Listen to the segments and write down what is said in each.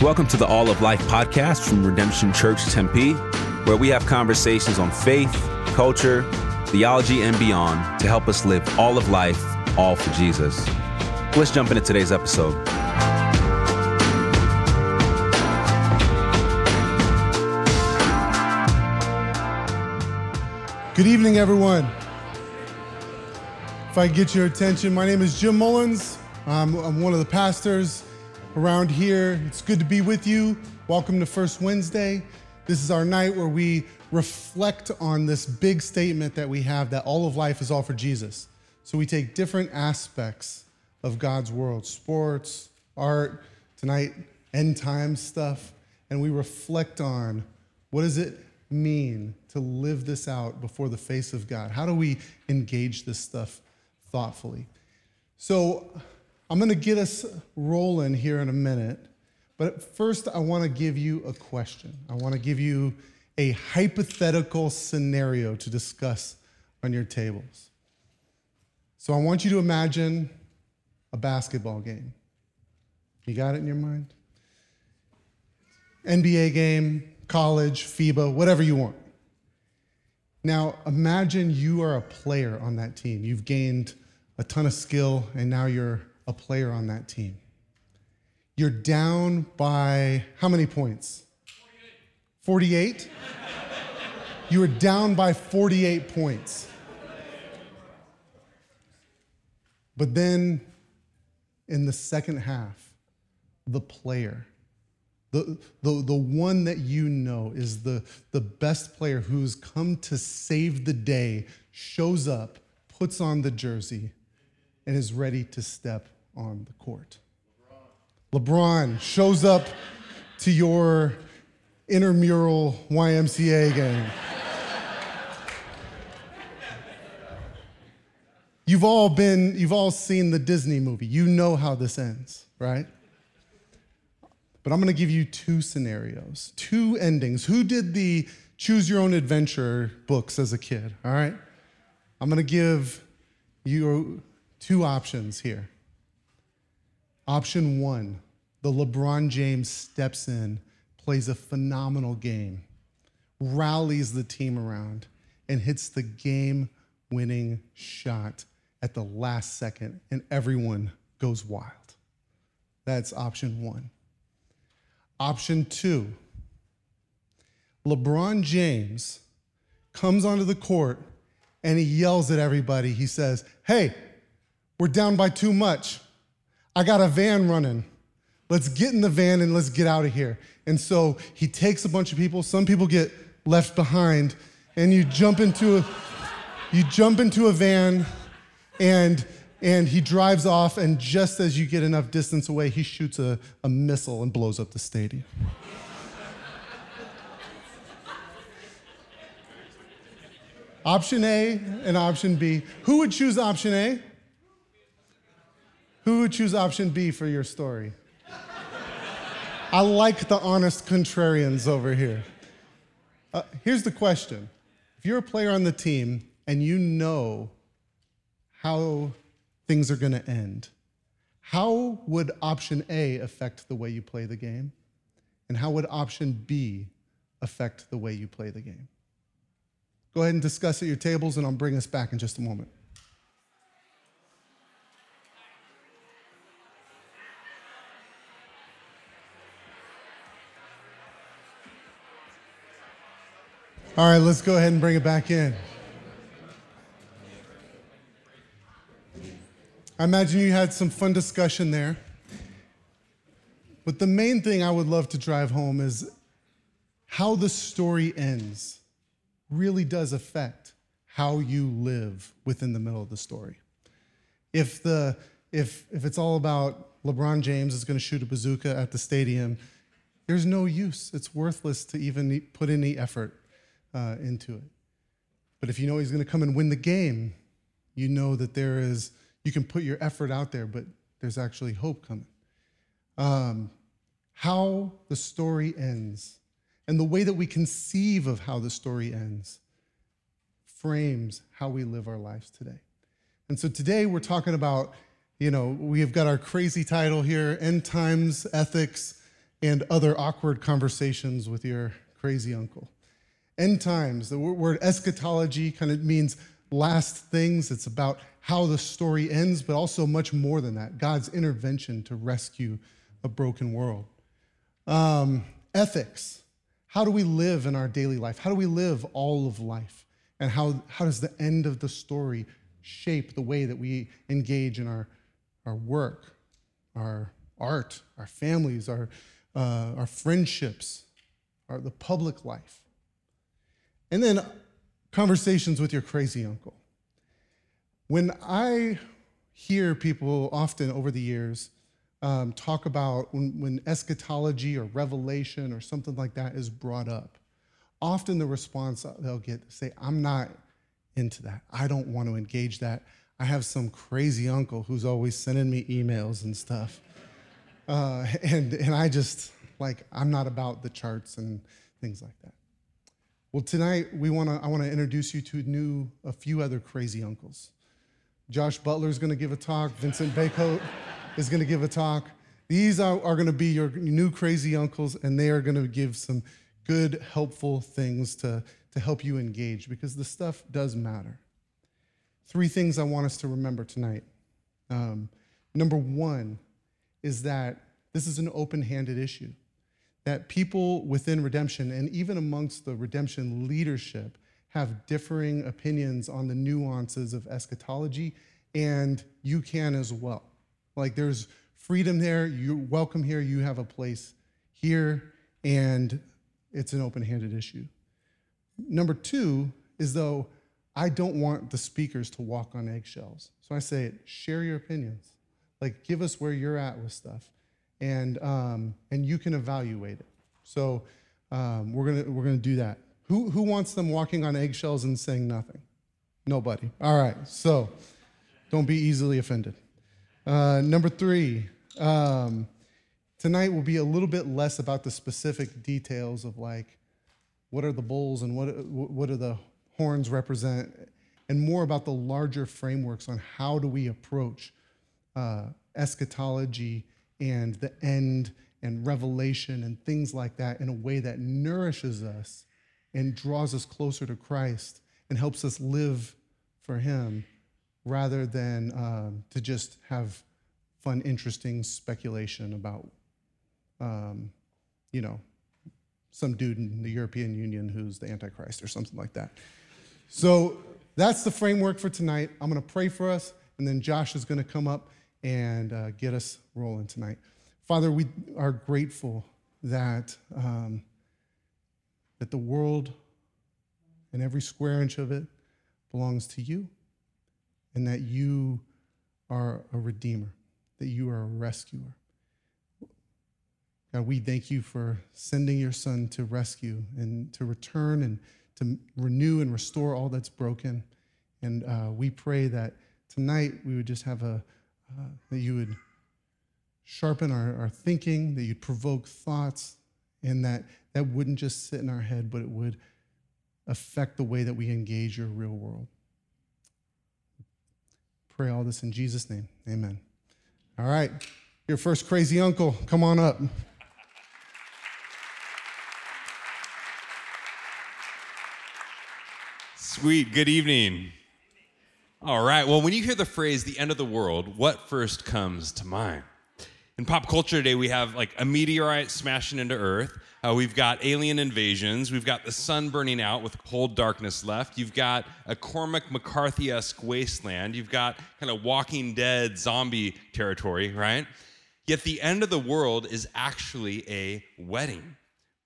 Welcome to the All of Life podcast from Redemption Church Tempe, where we have conversations on faith, culture, theology, and beyond to help us live all of life, all for Jesus. Let's jump into today's episode. Good evening, everyone. If I get your attention, my name is Jim Mullins. I'm, I'm, one of the pastors around here. It's good to be with you. Welcome to First Wednesday. This is our night where we reflect on this big statement that we have that all of life is all for Jesus. So we take different aspects of God's world sports, art, tonight, end time stuff and we reflect on what does it mean to live this out before the face of God? How do we engage this stuff thoughtfully? So, I'm going to get us rolling here in a minute, but first, I want to give you a question. I want to give you a hypothetical scenario to discuss on your tables. So, I want you to imagine a basketball game. You got it in your mind? NBA game, college, FIBA, whatever you want. Now, imagine you are a player on that team. You've gained a ton of skill, and now you're a player on that team. You're down by how many points? 48. 48? you were down by 48 points. But then in the second half, the player the, the, the one that you know is the, the best player who's come to save the day shows up, puts on the jersey, and is ready to step on the court. LeBron, shows up to your intramural YMCA game. you've all been, you've all seen the Disney movie. You know how this ends, right? But I'm to give you two scenarios, two endings. Who did the choose your own adventure books as a kid? All right? I'm to give you two options here. Option one the LeBron James steps in, plays a phenomenal game, rallies the team around, and hits the game winning shot at the last second, and everyone goes wild. That's option one. Option two LeBron James comes onto the court and he yells at everybody. He says, Hey, we're down by too much. I got a van running. Let's get in the van and let's get out of here. And so he takes a bunch of people. Some people get left behind, and you jump into a, you jump into a van, and and he drives off, and just as you get enough distance away, he shoots a, a missile and blows up the stadium. option A and option B. Who would choose option A? Who would choose option B for your story? I like the honest contrarians over here. Uh, here's the question If you're a player on the team and you know how things are going to end. How would option A affect the way you play the game? And how would option B affect the way you play the game? Go ahead and discuss at your tables, and I'll bring us back in just a moment. All right, let's go ahead and bring it back in. I imagine you had some fun discussion there. But the main thing I would love to drive home is how the story ends really does affect how you live within the middle of the story. If, the, if, if it's all about LeBron James is going to shoot a bazooka at the stadium, there's no use. It's worthless to even put any effort uh, into it. But if you know he's going to come and win the game, you know that there is you can put your effort out there, but there's actually hope coming. Um, how the story ends and the way that we conceive of how the story ends frames how we live our lives today. And so today we're talking about, you know, we have got our crazy title here End Times Ethics and other awkward conversations with your crazy uncle. End times, the word eschatology kind of means last things. It's about how the story ends, but also much more than that God's intervention to rescue a broken world. Um, ethics. How do we live in our daily life? How do we live all of life? And how, how does the end of the story shape the way that we engage in our, our work, our art, our families, our, uh, our friendships, our, the public life? And then conversations with your crazy uncle. When I hear people often over the years um, talk about when, when eschatology or revelation or something like that is brought up, often the response they'll get say, I'm not into that. I don't want to engage that. I have some crazy uncle who's always sending me emails and stuff. Uh, and, and I just, like, I'm not about the charts and things like that. Well, tonight we want to. I want to introduce you to new a few other crazy uncles. Josh Butler is going to give a talk. Vincent Bacote is going to give a talk. These are, are going to be your new crazy uncles, and they are going to give some good, helpful things to, to help you engage because the stuff does matter. Three things I want us to remember tonight. Um, number one is that this is an open handed issue that people within redemption and even amongst the redemption leadership have differing opinions on the nuances of eschatology, and you can as well. Like there's freedom there, you're welcome here, you have a place here, and it's an open handed issue. Number two is though, I don't want the speakers to walk on eggshells. So I say, share your opinions. Like, give us where you're at with stuff and, um, and you can evaluate it. So um, we're gonna we're gonna do that. Who who wants them walking on eggshells and saying nothing? Nobody. All right. So don't be easily offended. Uh, number three. Um, tonight will be a little bit less about the specific details of like what are the bulls and what what do the horns represent, and more about the larger frameworks on how do we approach uh, eschatology and the end and revelation and things like that in a way that nourishes us and draws us closer to Christ and helps us live for Him rather than um, to just have fun, interesting speculation about, um, you know, some dude in the European Union who's the Antichrist or something like that. So that's the framework for tonight. I'm going to pray for us, and then Josh is going to come up and uh, get us rolling tonight. Father, we are grateful that, um, that the world and every square inch of it belongs to you, and that you are a redeemer, that you are a rescuer. God, we thank you for sending your son to rescue and to return and to renew and restore all that's broken. And uh, we pray that tonight we would just have a, uh, that you would sharpen our, our thinking, that you'd provoke thoughts, and that that wouldn't just sit in our head, but it would affect the way that we engage your real world. Pray all this in Jesus' name. Amen. All right. Your first crazy uncle, come on up. Sweet. Good evening. All right. Well, when you hear the phrase the end of the world, what first comes to mind? In pop culture today, we have like a meteorite smashing into Earth. Uh, we've got alien invasions. We've got the sun burning out with cold darkness left. You've got a Cormac McCarthy esque wasteland. You've got kind of Walking Dead zombie territory, right? Yet the end of the world is actually a wedding.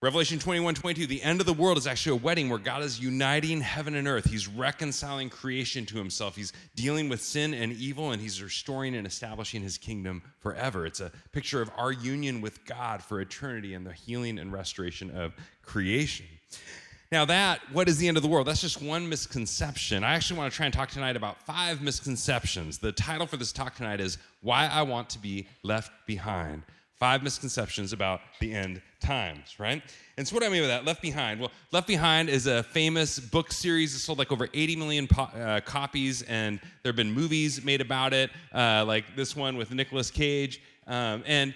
Revelation 21 22, the end of the world is actually a wedding where God is uniting heaven and earth. He's reconciling creation to himself. He's dealing with sin and evil, and he's restoring and establishing his kingdom forever. It's a picture of our union with God for eternity and the healing and restoration of creation. Now, that, what is the end of the world? That's just one misconception. I actually want to try and talk tonight about five misconceptions. The title for this talk tonight is Why I Want to Be Left Behind. Five misconceptions about the end times, right? And so, what do I mean by that? Left Behind. Well, Left Behind is a famous book series that sold like over 80 million po- uh, copies, and there have been movies made about it, uh, like this one with Nicolas Cage. Um, and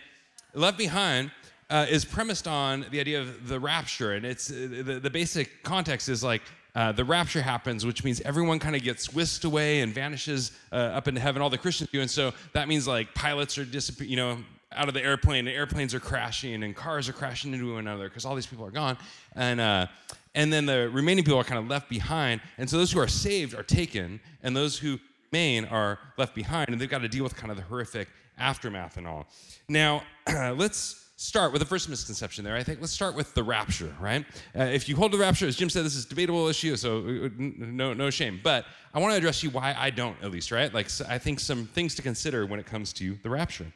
Left Behind uh, is premised on the idea of the rapture, and it's uh, the, the basic context is like uh, the rapture happens, which means everyone kind of gets whisked away and vanishes uh, up into heaven. All the Christians do, and so that means like pilots are disappearing, you know, out of the airplane, and airplanes are crashing, and cars are crashing into one another because all these people are gone, and uh, and then the remaining people are kind of left behind, and so those who are saved are taken, and those who remain are left behind, and they've got to deal with kind of the horrific aftermath and all. Now, let's start with the first misconception there. I think let's start with the rapture, right? Uh, if you hold the rapture, as Jim said, this is a debatable issue, so uh, no, no shame. But I want to address you why I don't, at least, right? Like, I think some things to consider when it comes to the rapture.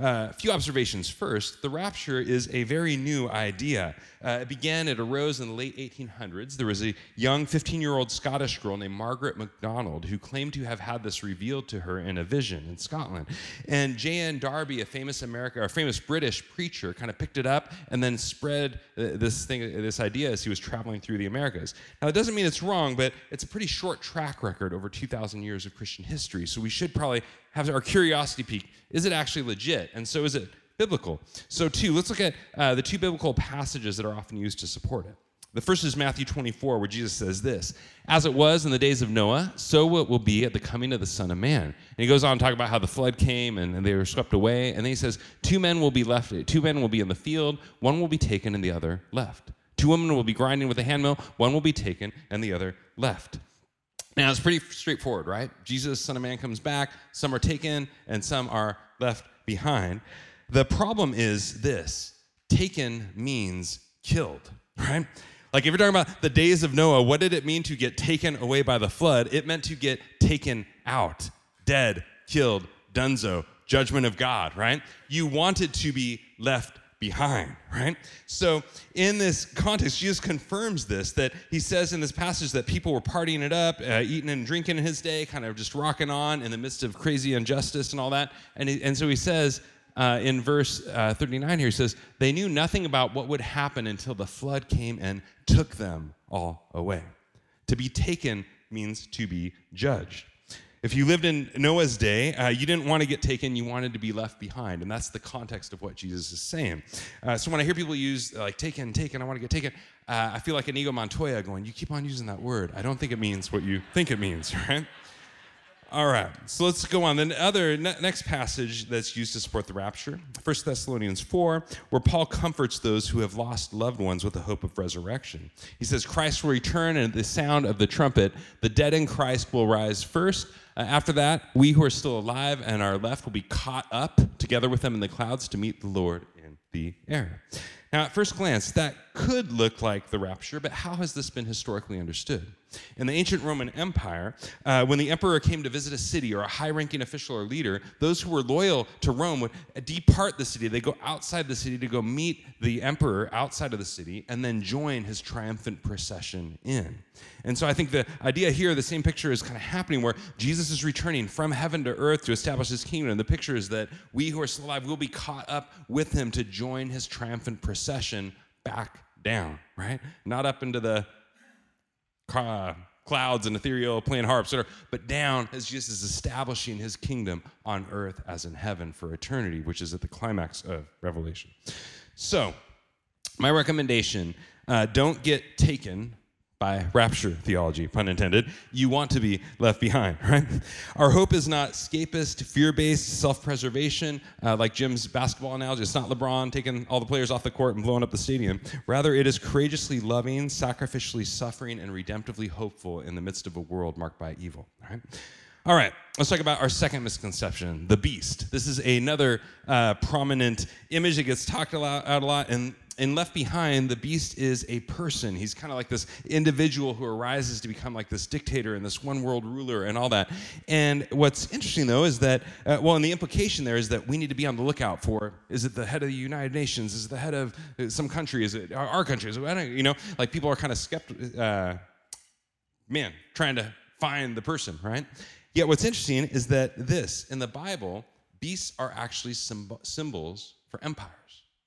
Uh, a few observations first. The rapture is a very new idea. Uh, it began, it arose in the late 1800s. There was a young 15 year old Scottish girl named Margaret MacDonald who claimed to have had this revealed to her in a vision in Scotland. And J.N. Darby, a famous American, a famous British preacher, kind of picked it up and then spread uh, this thing, this idea as he was traveling through the Americas. Now, it doesn't mean it's wrong, but it's a pretty short track record over 2,000 years of Christian history. So we should probably have our curiosity peak. Is it actually legit? And so is it biblical? So, two, let's look at uh, the two biblical passages that are often used to support it. The first is Matthew 24, where Jesus says this As it was in the days of Noah, so it will be at the coming of the Son of Man. And he goes on to talk about how the flood came and, and they were swept away. And then he says, Two men will be left, two men will be in the field, one will be taken and the other left. Two women will be grinding with a handmill, one will be taken and the other left. Now, it's pretty straightforward, right? Jesus, Son of Man, comes back. Some are taken and some are left behind. The problem is this taken means killed, right? Like if you're talking about the days of Noah, what did it mean to get taken away by the flood? It meant to get taken out, dead, killed, dunzo, judgment of God, right? You wanted to be left behind, right? So, in this context, Jesus confirms this that he says in this passage that people were partying it up, uh, eating and drinking in his day, kind of just rocking on in the midst of crazy injustice and all that. And, he, and so he says uh, in verse uh, 39 here, he says, They knew nothing about what would happen until the flood came and took them all away. To be taken means to be judged. If you lived in Noah's day, uh, you didn't want to get taken, you wanted to be left behind. And that's the context of what Jesus is saying. Uh, so when I hear people use, like, taken, taken, I want to get taken, uh, I feel like Inigo Montoya going, You keep on using that word. I don't think it means what you think it means, right? All right, so let's go on. The other ne- next passage that's used to support the rapture, 1 Thessalonians 4, where Paul comforts those who have lost loved ones with the hope of resurrection. He says, Christ will return, and at the sound of the trumpet, the dead in Christ will rise first. Uh, after that, we who are still alive and are left will be caught up together with them in the clouds to meet the Lord in the air. Now, at first glance, that could look like the rapture, but how has this been historically understood? In the ancient Roman Empire, uh, when the emperor came to visit a city or a high ranking official or leader, those who were loyal to Rome would depart the city. They go outside the city to go meet the emperor outside of the city and then join his triumphant procession in. And so I think the idea here, the same picture is kind of happening where Jesus is returning from heaven to earth to establish his kingdom. And the picture is that we who are still alive will be caught up with him to join his triumphant procession back down, right? Not up into the uh, clouds and ethereal playing harps, but down as Jesus is establishing his kingdom on earth as in heaven for eternity, which is at the climax of Revelation. So, my recommendation uh, don't get taken by rapture theology, pun intended, you want to be left behind, right? Our hope is not escapist, fear based, self preservation, uh, like Jim's basketball analogy. It's not LeBron taking all the players off the court and blowing up the stadium. Rather, it is courageously loving, sacrificially suffering, and redemptively hopeful in the midst of a world marked by evil, right? All right, let's talk about our second misconception the beast. This is another uh, prominent image that gets talked about a lot, and in Left Behind, the beast is a person. He's kind of like this individual who arises to become like this dictator and this one world ruler and all that. And what's interesting though is that, uh, well, and the implication there is that we need to be on the lookout for is it the head of the United Nations? Is it the head of uh, some country? Is it our country? Is it, you know, like people are kind of skeptical, uh, man, trying to find the person, right? Yet what's interesting is that this, in the Bible, beasts are actually symbols for empires.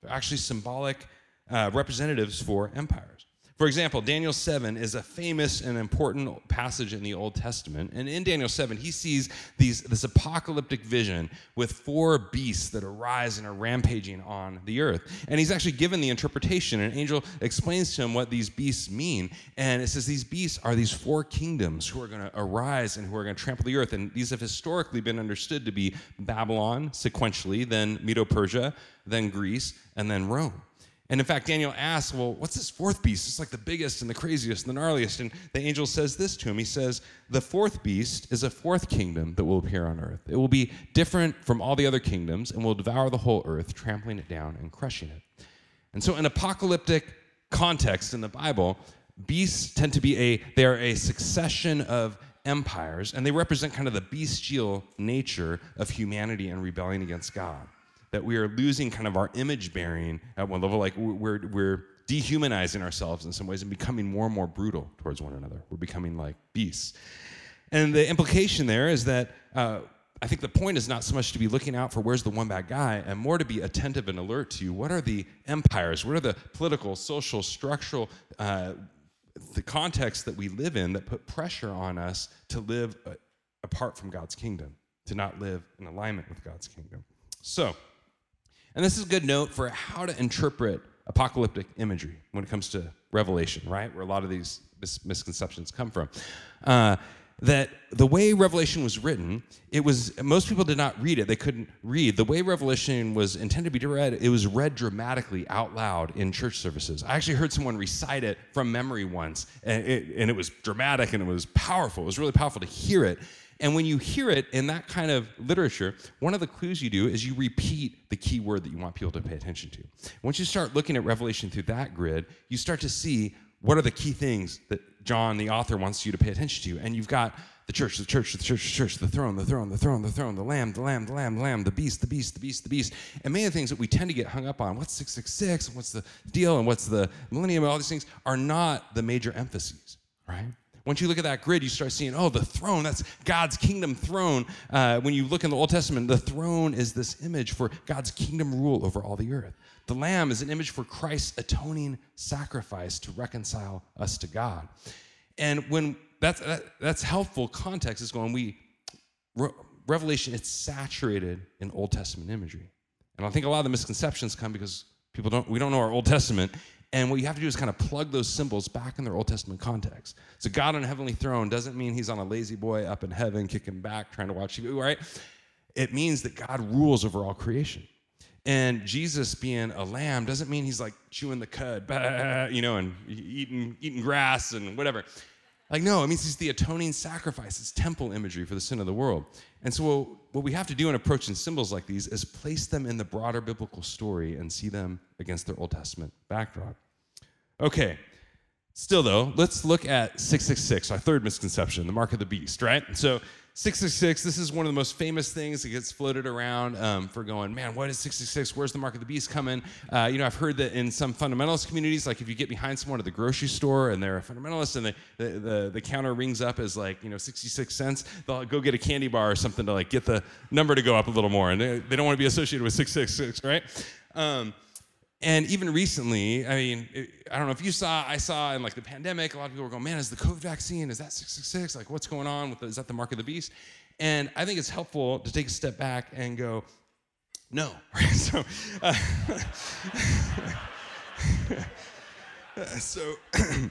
They're actually symbolic uh, representatives for empires. For example, Daniel 7 is a famous and important passage in the Old Testament. And in Daniel 7, he sees these, this apocalyptic vision with four beasts that arise and are rampaging on the earth. And he's actually given the interpretation. An angel explains to him what these beasts mean. And it says these beasts are these four kingdoms who are going to arise and who are going to trample the earth. And these have historically been understood to be Babylon, sequentially, then Medo Persia, then Greece, and then Rome. And in fact, Daniel asks, Well, what's this fourth beast? It's like the biggest and the craziest and the gnarliest. And the angel says this to him He says, The fourth beast is a fourth kingdom that will appear on earth. It will be different from all the other kingdoms and will devour the whole earth, trampling it down and crushing it. And so, in apocalyptic context in the Bible, beasts tend to be a, they are a succession of empires, and they represent kind of the bestial nature of humanity and rebellion against God that we are losing kind of our image bearing at one level. Like we're, we're dehumanizing ourselves in some ways and becoming more and more brutal towards one another. We're becoming like beasts. And the implication there is that uh, I think the point is not so much to be looking out for where's the one bad guy, and more to be attentive and alert to what are the empires, what are the political, social, structural, uh, the context that we live in that put pressure on us to live uh, apart from God's kingdom, to not live in alignment with God's kingdom. So, and this is a good note for how to interpret apocalyptic imagery when it comes to Revelation, right? Where a lot of these mis- misconceptions come from. Uh, that the way Revelation was written, it was most people did not read it. They couldn't read. The way Revelation was intended to be read, it was read dramatically out loud in church services. I actually heard someone recite it from memory once, and it, and it was dramatic and it was powerful. It was really powerful to hear it. And when you hear it in that kind of literature, one of the clues you do is you repeat the key word that you want people to pay attention to. Once you start looking at Revelation through that grid, you start to see what are the key things that John, the author, wants you to pay attention to. And you've got the church, the church, the church, the church, the throne, the throne, the throne, the throne, the lamb, the lamb, the lamb, the lamb, the beast, the beast, the beast, the beast. And many of the things that we tend to get hung up on, what's 666, and what's the deal, and what's the millennium, and all these things are not the major emphases, right? Once you look at that grid, you start seeing, oh, the throne, that's God's kingdom throne. Uh, when you look in the Old Testament, the throne is this image for God's kingdom rule over all the earth. The lamb is an image for Christ's atoning sacrifice to reconcile us to God. And when that's, that, that's helpful context is going, we, Re- Revelation, it's saturated in Old Testament imagery. And I think a lot of the misconceptions come because people don't, we don't know our Old Testament. And what you have to do is kind of plug those symbols back in their Old Testament context. So God on a heavenly throne doesn't mean he's on a lazy boy up in heaven, kicking back, trying to watch you, right? It means that God rules over all creation. And Jesus being a lamb doesn't mean he's like chewing the cud, you know, and eating, eating grass and whatever. Like, no, it means he's the atoning sacrifice. It's temple imagery for the sin of the world. And so, what we have to do in approaching symbols like these is place them in the broader biblical story and see them against their Old Testament backdrop. Okay, still though, let's look at 666, our third misconception, the mark of the beast, right? So, 666, this is one of the most famous things that gets floated around um, for going, man, what is 666? Where's the mark of the beast coming? Uh, you know, I've heard that in some fundamentalist communities, like if you get behind someone at the grocery store and they're a fundamentalist and the, the, the, counter rings up as like, you know, 66 cents, they'll go get a candy bar or something to like get the number to go up a little more. And they, they don't want to be associated with 666, right? Um, and even recently, I mean, I don't know if you saw, I saw in like the pandemic, a lot of people were going, man, is the COVID vaccine, is that 666? Like, what's going on? With the, is that the mark of the beast? And I think it's helpful to take a step back and go, no. so, uh, so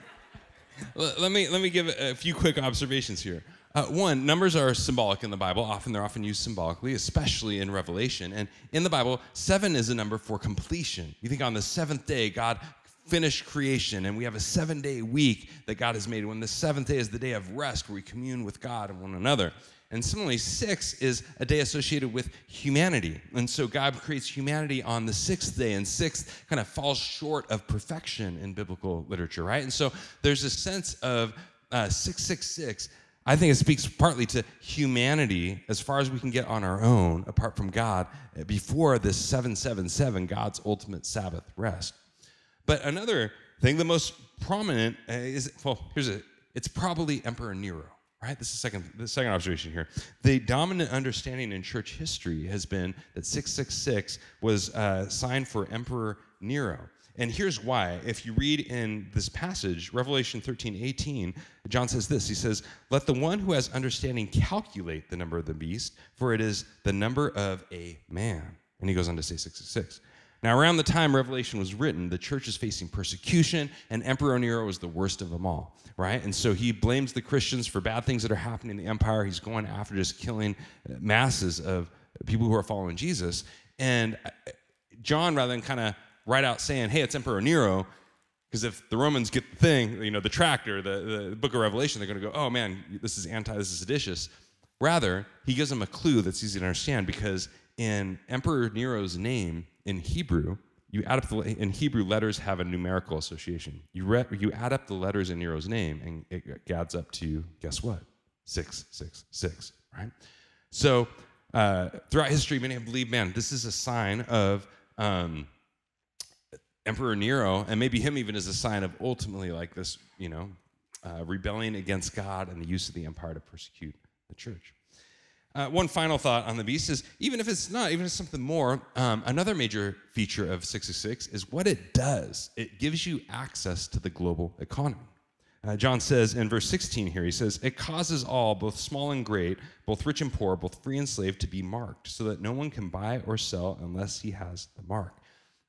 let me let me give a few quick observations here. Uh, one, numbers are symbolic in the Bible. Often they're often used symbolically, especially in Revelation. And in the Bible, seven is a number for completion. You think on the seventh day, God finished creation, and we have a seven day week that God has made. When the seventh day is the day of rest, where we commune with God and one another. And similarly, six is a day associated with humanity. And so God creates humanity on the sixth day, and six kind of falls short of perfection in biblical literature, right? And so there's a sense of uh, 666 I think it speaks partly to humanity as far as we can get on our own, apart from God, before this 777, God's ultimate Sabbath rest. But another thing, the most prominent uh, is, well, here's it. It's probably Emperor Nero, right? This is second, the second observation here. The dominant understanding in church history has been that 666 was uh, signed for Emperor Nero. And here's why. If you read in this passage, Revelation 13, 18, John says this He says, Let the one who has understanding calculate the number of the beast, for it is the number of a man. And he goes on to say 666. Now, around the time Revelation was written, the church is facing persecution, and Emperor Nero was the worst of them all, right? And so he blames the Christians for bad things that are happening in the empire. He's going after just killing masses of people who are following Jesus. And uh, John, rather than kind of write out saying, hey, it's Emperor Nero, because if the Romans get the thing, you know, the tractor, the, the book of Revelation, they're going to go, oh man, this is anti, this is seditious. Rather, he gives them a clue that's easy to understand because in Emperor Nero's name in Hebrew, you add up the in Hebrew letters have a numerical association. You re, you add up the letters in Nero's name, and it adds up to guess what? Six, six, six. Right. So uh, throughout history, many have believed, man, this is a sign of um, Emperor Nero, and maybe him even as a sign of ultimately like this, you know, uh, rebelling against God and the use of the empire to persecute the church. Uh, one final thought on the beast is even if it's not, even if it's something more, um, another major feature of 666 is what it does. It gives you access to the global economy. Uh, John says in verse 16 here, he says, It causes all, both small and great, both rich and poor, both free and slave, to be marked, so that no one can buy or sell unless he has the mark.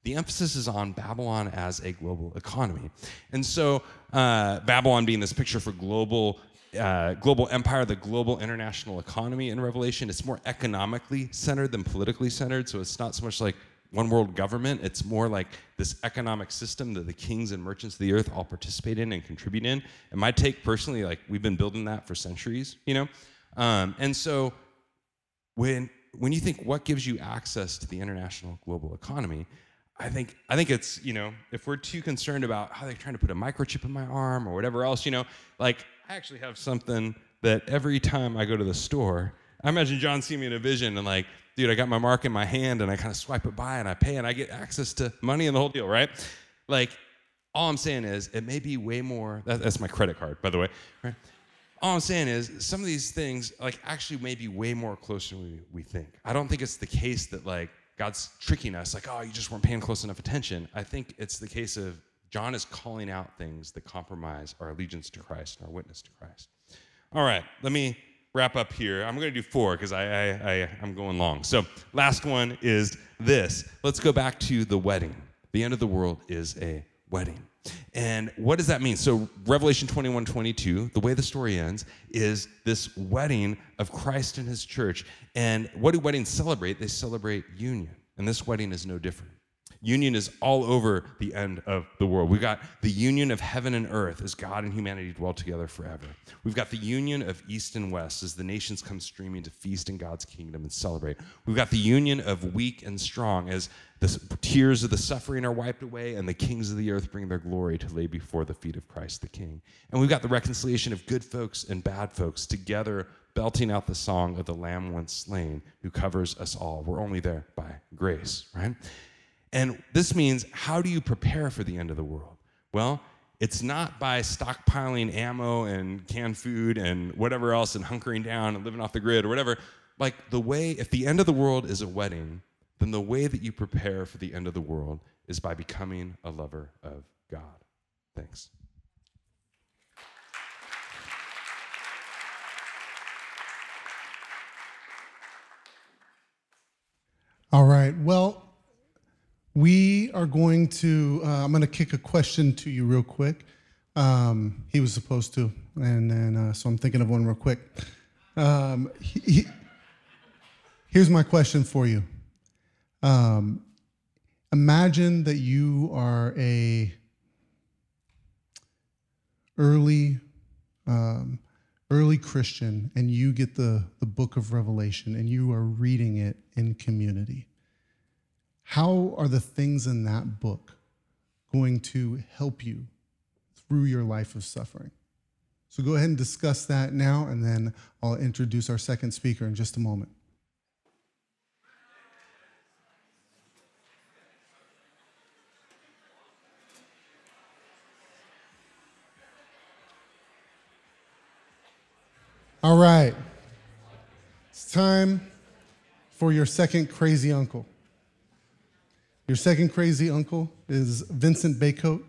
The emphasis is on Babylon as a global economy. And so, uh, Babylon being this picture for global uh, global empire, the global international economy in Revelation. It's more economically centered than politically centered. So it's not so much like one world government. It's more like this economic system that the kings and merchants of the earth all participate in and contribute in. And my take personally, like we've been building that for centuries, you know? Um, and so when, when you think what gives you access to the international global economy, I think I think it's you know if we're too concerned about how they're trying to put a microchip in my arm or whatever else you know like I actually have something that every time I go to the store I imagine John seeing me in a vision and like dude I got my mark in my hand and I kind of swipe it by and I pay and I get access to money and the whole deal right? Like all I'm saying is it may be way more that, that's my credit card by the way right? All I'm saying is some of these things like actually may be way more closer than we, we think. I don't think it's the case that like God's tricking us, like, oh, you just weren't paying close enough attention. I think it's the case of John is calling out things that compromise our allegiance to Christ and our witness to Christ. All right, let me wrap up here. I'm going to do four because I, I, I, I'm going long. So, last one is this. Let's go back to the wedding. The end of the world is a wedding. And what does that mean? So, Revelation 21 22, the way the story ends, is this wedding of Christ and his church. And what do weddings celebrate? They celebrate union. And this wedding is no different. Union is all over the end of the world. We've got the union of heaven and earth as God and humanity dwell together forever. We've got the union of east and west as the nations come streaming to feast in God's kingdom and celebrate. We've got the union of weak and strong as the tears of the suffering are wiped away and the kings of the earth bring their glory to lay before the feet of Christ the King. And we've got the reconciliation of good folks and bad folks together belting out the song of the lamb once slain who covers us all. We're only there by grace, right? And this means how do you prepare for the end of the world? Well, it's not by stockpiling ammo and canned food and whatever else and hunkering down and living off the grid or whatever. Like the way, if the end of the world is a wedding, then the way that you prepare for the end of the world is by becoming a lover of God. Thanks. All right. Well, we are going to, uh, I'm going to kick a question to you real quick. Um, he was supposed to, and then, uh, so I'm thinking of one real quick. Um, he, he, here's my question for you. Um, imagine that you are a early, um, early Christian, and you get the, the book of Revelation, and you are reading it in community how are the things in that book going to help you through your life of suffering? So go ahead and discuss that now, and then I'll introduce our second speaker in just a moment. All right. It's time for your second crazy uncle. Your second crazy uncle is Vincent Bacote.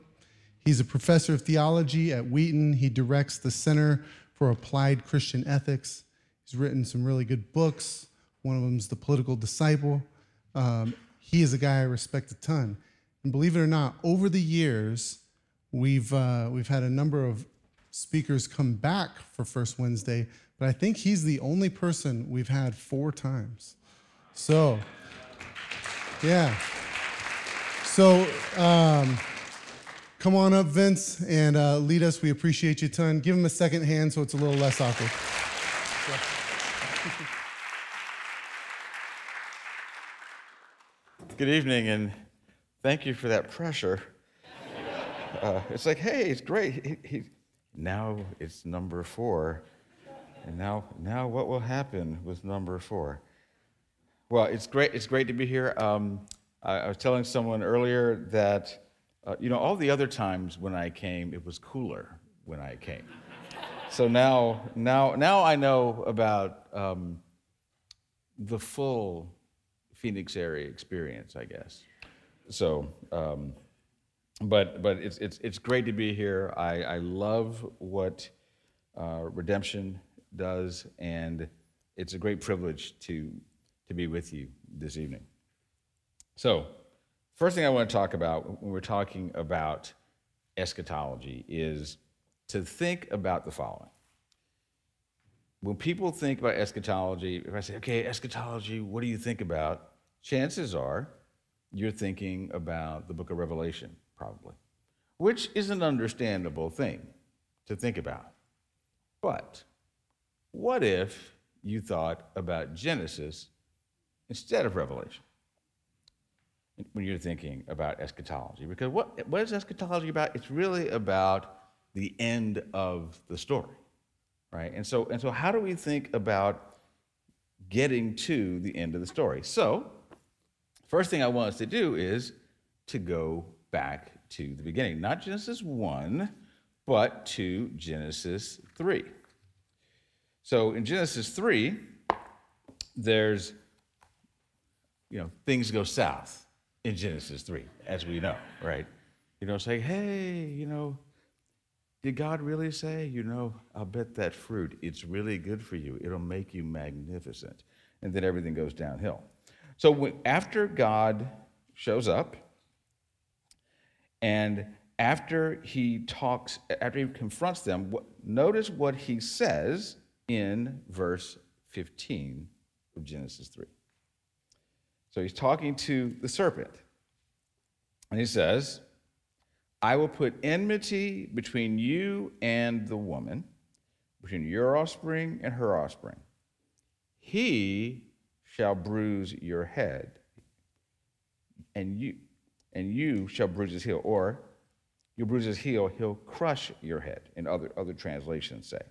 He's a professor of theology at Wheaton. He directs the Center for Applied Christian Ethics. He's written some really good books. One of them is The Political Disciple. Um, he is a guy I respect a ton. And believe it or not, over the years, we've, uh, we've had a number of speakers come back for First Wednesday, but I think he's the only person we've had four times. So, yeah. So, um, come on up, Vince, and uh, lead us. We appreciate you a ton. Give him a second hand so it's a little less awkward. Good evening, and thank you for that pressure. Uh, it's like, hey, it's great. He, he, now it's number four, and now, now what will happen with number four? Well, it's great. It's great to be here. Um, I, I, was telling someone earlier that, uh, you know, all the other times when I came, it was cooler when I came. so now, now, now I know about um, the full Phoenix area experience, I guess. So, um, but but it's it's it's great to be here. I, I love what uh, Redemption does, and it's a great privilege to to be with you this evening. So, first thing I want to talk about when we're talking about eschatology is to think about the following. When people think about eschatology, if I say, okay, eschatology, what do you think about? chances are you're thinking about the book of Revelation, probably, which is an understandable thing to think about. But what if you thought about Genesis instead of Revelation? When you're thinking about eschatology, because what, what is eschatology about? It's really about the end of the story, right? And so, and so, how do we think about getting to the end of the story? So, First thing I want us to do is to go back to the beginning, not Genesis 1, but to Genesis 3. So in Genesis 3, there's, you know, things go south in Genesis 3, as we know, right? You know, say, hey, you know, did God really say, you know, I'll bet that fruit, it's really good for you. It'll make you magnificent. And then everything goes downhill. So after God shows up, and after he talks, after he confronts them, notice what he says in verse 15 of Genesis 3. So he's talking to the serpent, and he says, I will put enmity between you and the woman, between your offspring and her offspring. He shall bruise your head, and you and you shall bruise his heel, or you bruise his heel, he'll crush your head, and other, other translations say.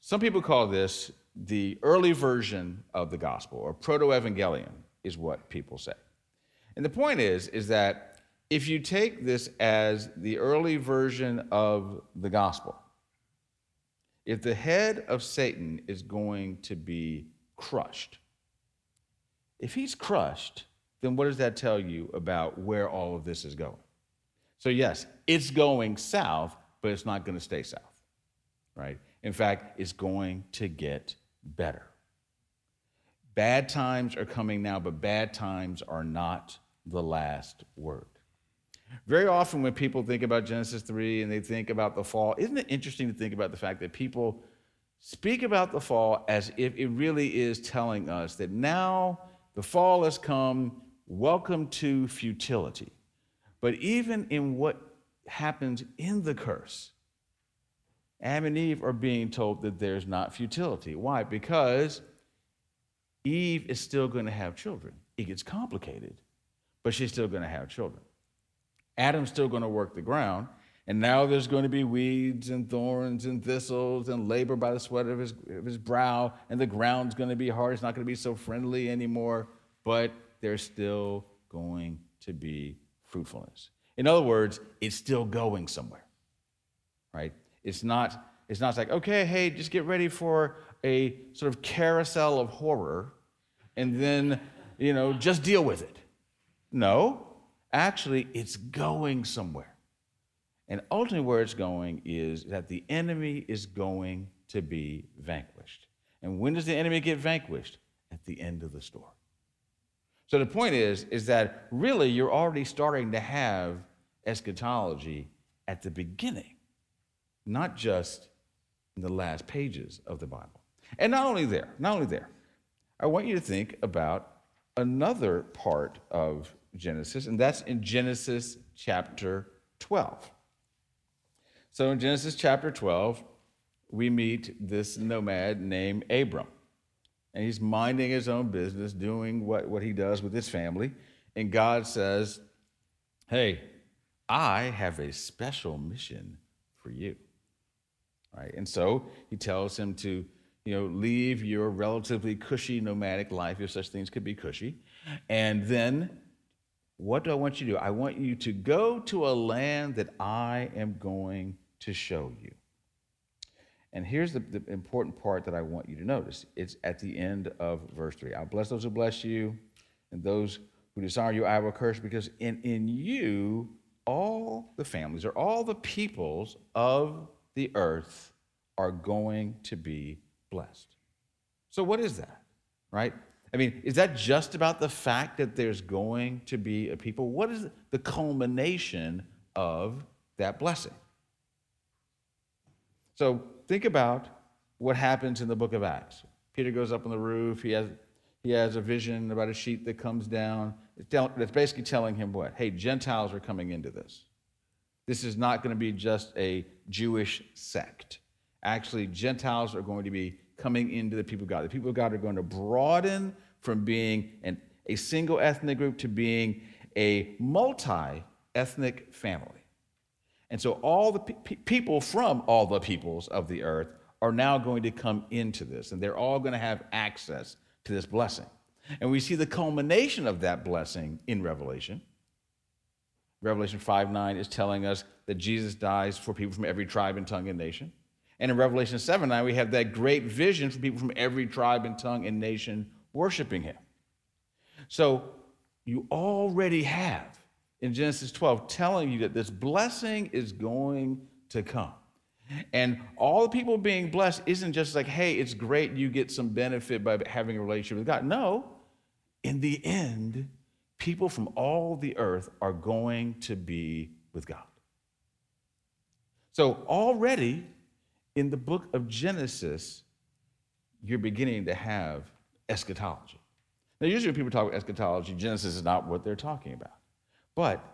Some people call this the early version of the gospel, or proto-evangelium, is what people say. And the point is, is that if you take this as the early version of the gospel, if the head of Satan is going to be crushed, if he's crushed, then what does that tell you about where all of this is going? So, yes, it's going south, but it's not going to stay south, right? In fact, it's going to get better. Bad times are coming now, but bad times are not the last word. Very often, when people think about Genesis 3 and they think about the fall, isn't it interesting to think about the fact that people speak about the fall as if it really is telling us that now the fall has come. Welcome to futility. But even in what happens in the curse, Adam and Eve are being told that there's not futility. Why? Because Eve is still going to have children. It gets complicated, but she's still going to have children. Adam's still going to work the ground, and now there's going to be weeds and thorns and thistles and labor by the sweat of his, of his brow, and the ground's going to be hard. It's not going to be so friendly anymore, but there's still going to be fruitfulness. In other words, it's still going somewhere, right? It's not, it's not like, okay, hey, just get ready for a sort of carousel of horror and then, you know, just deal with it. No, actually, it's going somewhere. And ultimately, where it's going is that the enemy is going to be vanquished. And when does the enemy get vanquished? At the end of the story. So the point is, is that really you're already starting to have eschatology at the beginning, not just in the last pages of the Bible. And not only there, not only there, I want you to think about another part of Genesis, and that's in Genesis chapter 12. So in Genesis chapter 12, we meet this nomad named Abram. And he's minding his own business, doing what, what he does with his family. And God says, Hey, I have a special mission for you. Right? And so he tells him to, you know, leave your relatively cushy nomadic life, if such things could be cushy. And then what do I want you to do? I want you to go to a land that I am going to show you. And here's the, the, important part that I want you to notice it's at the end of verse 3. I'll bless those who bless you, and those who dishonor you, I will curse, because in, in you, all the families or all the peoples of the earth are going to be blessed. So, what is that, right? I mean, is that just about the fact that there's going to be a people? What is the culmination of that blessing? So, Think about what happens in the book of Acts. Peter goes up on the roof. He has, he has a vision about a sheep that comes down. It's basically telling him what? Hey, Gentiles are coming into this. This is not going to be just a Jewish sect. Actually, Gentiles are going to be coming into the people of God. The people of God are going to broaden from being an, a single ethnic group to being a multi ethnic family. And so all the pe- people from all the peoples of the earth are now going to come into this, and they're all going to have access to this blessing. And we see the culmination of that blessing in Revelation. Revelation 5 9 is telling us that Jesus dies for people from every tribe and tongue and nation. And in Revelation 7 9, we have that great vision for people from every tribe and tongue and nation worshiping him. So you already have in Genesis 12 telling you that this blessing is going to come. And all the people being blessed isn't just like, hey, it's great you get some benefit by having a relationship with God. No, in the end, people from all the earth are going to be with God. So already in the book of Genesis, you're beginning to have eschatology. Now, usually when people talk about eschatology, Genesis is not what they're talking about. But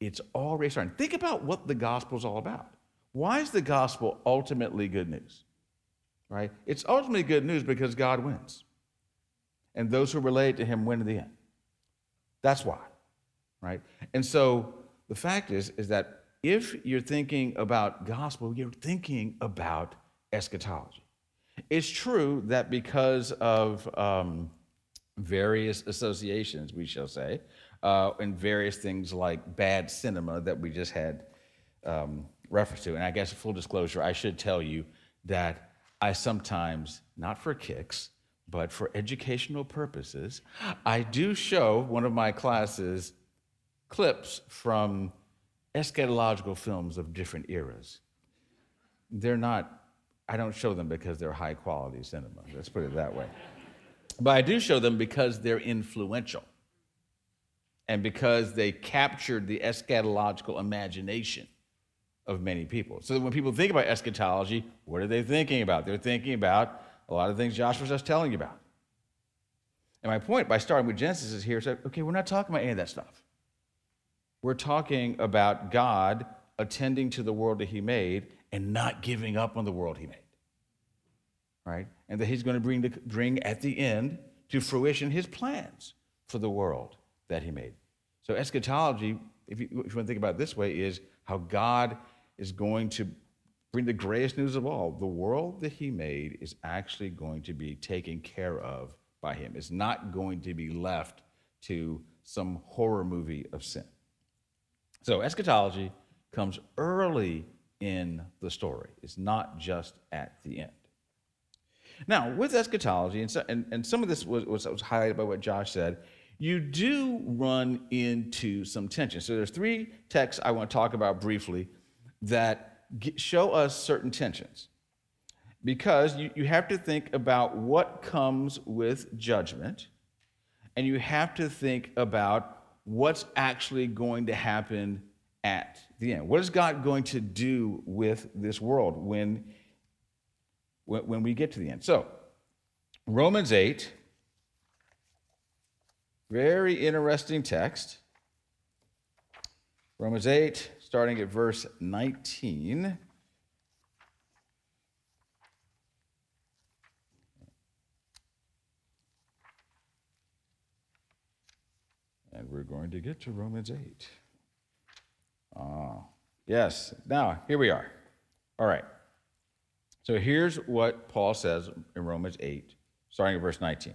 it's already starting. Think about what the gospel is all about. Why is the gospel ultimately good news? Right? It's ultimately good news because God wins. And those who relate to him win in the end. That's why. Right? And so the fact is, is that if you're thinking about gospel, you're thinking about eschatology. It's true that because of um, various associations, we shall say, uh, and various things like bad cinema that we just had um, reference to. And I guess full disclosure, I should tell you that I sometimes, not for kicks, but for educational purposes, I do show one of my classes clips from eschatological films of different eras. They're not, I don't show them because they're high quality cinema, let's put it that way. But I do show them because they're influential and because they captured the eschatological imagination of many people. So when people think about eschatology, what are they thinking about? They're thinking about a lot of things Josh was just telling you about. And my point by starting with Genesis is here, so, okay, we're not talking about any of that stuff. We're talking about God attending to the world that he made and not giving up on the world he made. Right? And that he's going to bring, the, bring at the end to fruition his plans for the world that he made. So, eschatology, if you, if you want to think about it this way, is how God is going to bring the greatest news of all. The world that he made is actually going to be taken care of by him. It's not going to be left to some horror movie of sin. So, eschatology comes early in the story, it's not just at the end. Now, with eschatology, and, so, and, and some of this was, was, was highlighted by what Josh said, you do run into some tension. So there's three texts I want to talk about briefly that show us certain tensions. Because you, you have to think about what comes with judgment, and you have to think about what's actually going to happen at the end. What is God going to do with this world when, when, when we get to the end? So, Romans 8 very interesting text. Romans 8, starting at verse 19. And we're going to get to Romans 8. Ah, yes. Now, here we are. All right. So here's what Paul says in Romans 8, starting at verse 19.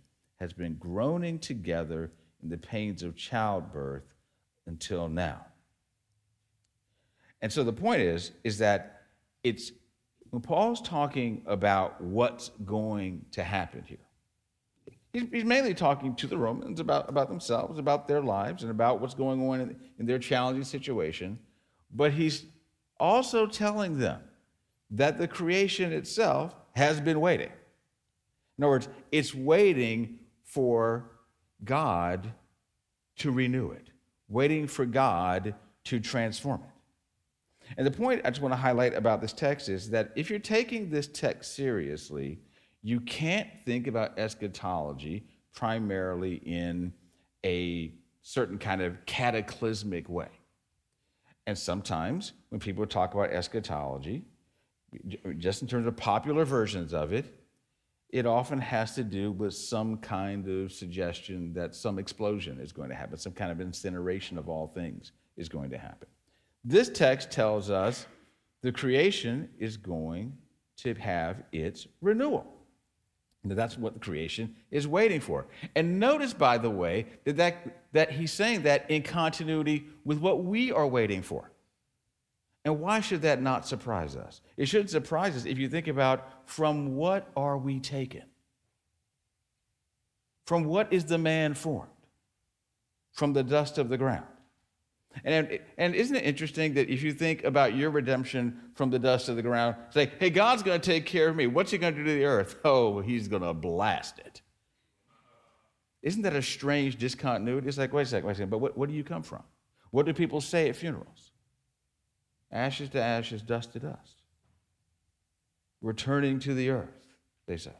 has been groaning together in the pains of childbirth until now. And so the point is, is that it's when Paul's talking about what's going to happen here, he's, mainly talking to the Romans about, about themselves, about their lives, and about what's going on in, in their challenging situation. But he's also telling them that the creation itself has been waiting. In other words, it's waiting for God to renew it, waiting for God to transform it. And the point I just want to highlight about this text is that if you're taking this text seriously, you can't think about eschatology primarily in a certain kind of cataclysmic way. And sometimes when people talk about eschatology, just in terms of popular versions of it, it often has to do with some kind of suggestion that some explosion is going to happen, some kind of incineration of all things is going to happen. This text tells us the creation is going to have its renewal. That's what the creation is waiting for. And notice, by the way, that, that, that he's saying that in continuity with what we are waiting for. And why should that not surprise us? It shouldn't surprise us if you think about from what are we taken? From what is the man formed? From the dust of the ground. And, and isn't it interesting that if you think about your redemption from the dust of the ground, say, hey, God's going to take care of me. What's he going to do to the earth? Oh, he's going to blast it. Isn't that a strange discontinuity? It's like, wait a second, wait a second, but what, what do you come from? What do people say at funerals? Ashes to ashes, dust to dust. Returning to the earth, they say.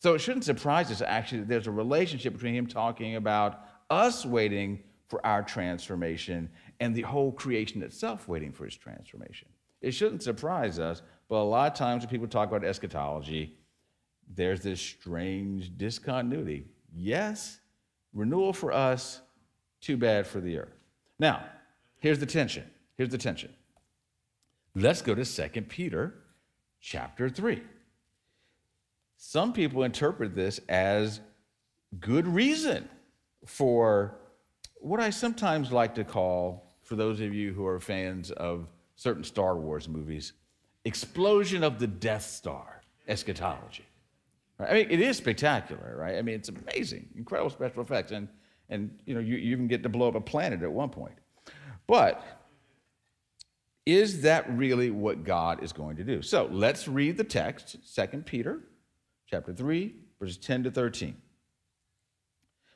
So it shouldn't surprise us, actually, that there's a relationship between him talking about us waiting for our transformation and the whole creation itself waiting for its transformation. It shouldn't surprise us, but a lot of times when people talk about eschatology, there's this strange discontinuity. Yes, renewal for us, too bad for the earth. Now, here's the tension Here's the tension. Let's go to 2 Peter chapter 3. Some people interpret this as good reason for what I sometimes like to call, for those of you who are fans of certain Star Wars movies, explosion of the Death Star eschatology. Right? I mean, it is spectacular, right? I mean, it's amazing, incredible special effects, and and you know, you, you even get to blow up a planet at one point. But is that really what God is going to do? So let's read the text, 2 Peter chapter 3, verses 10 to 13.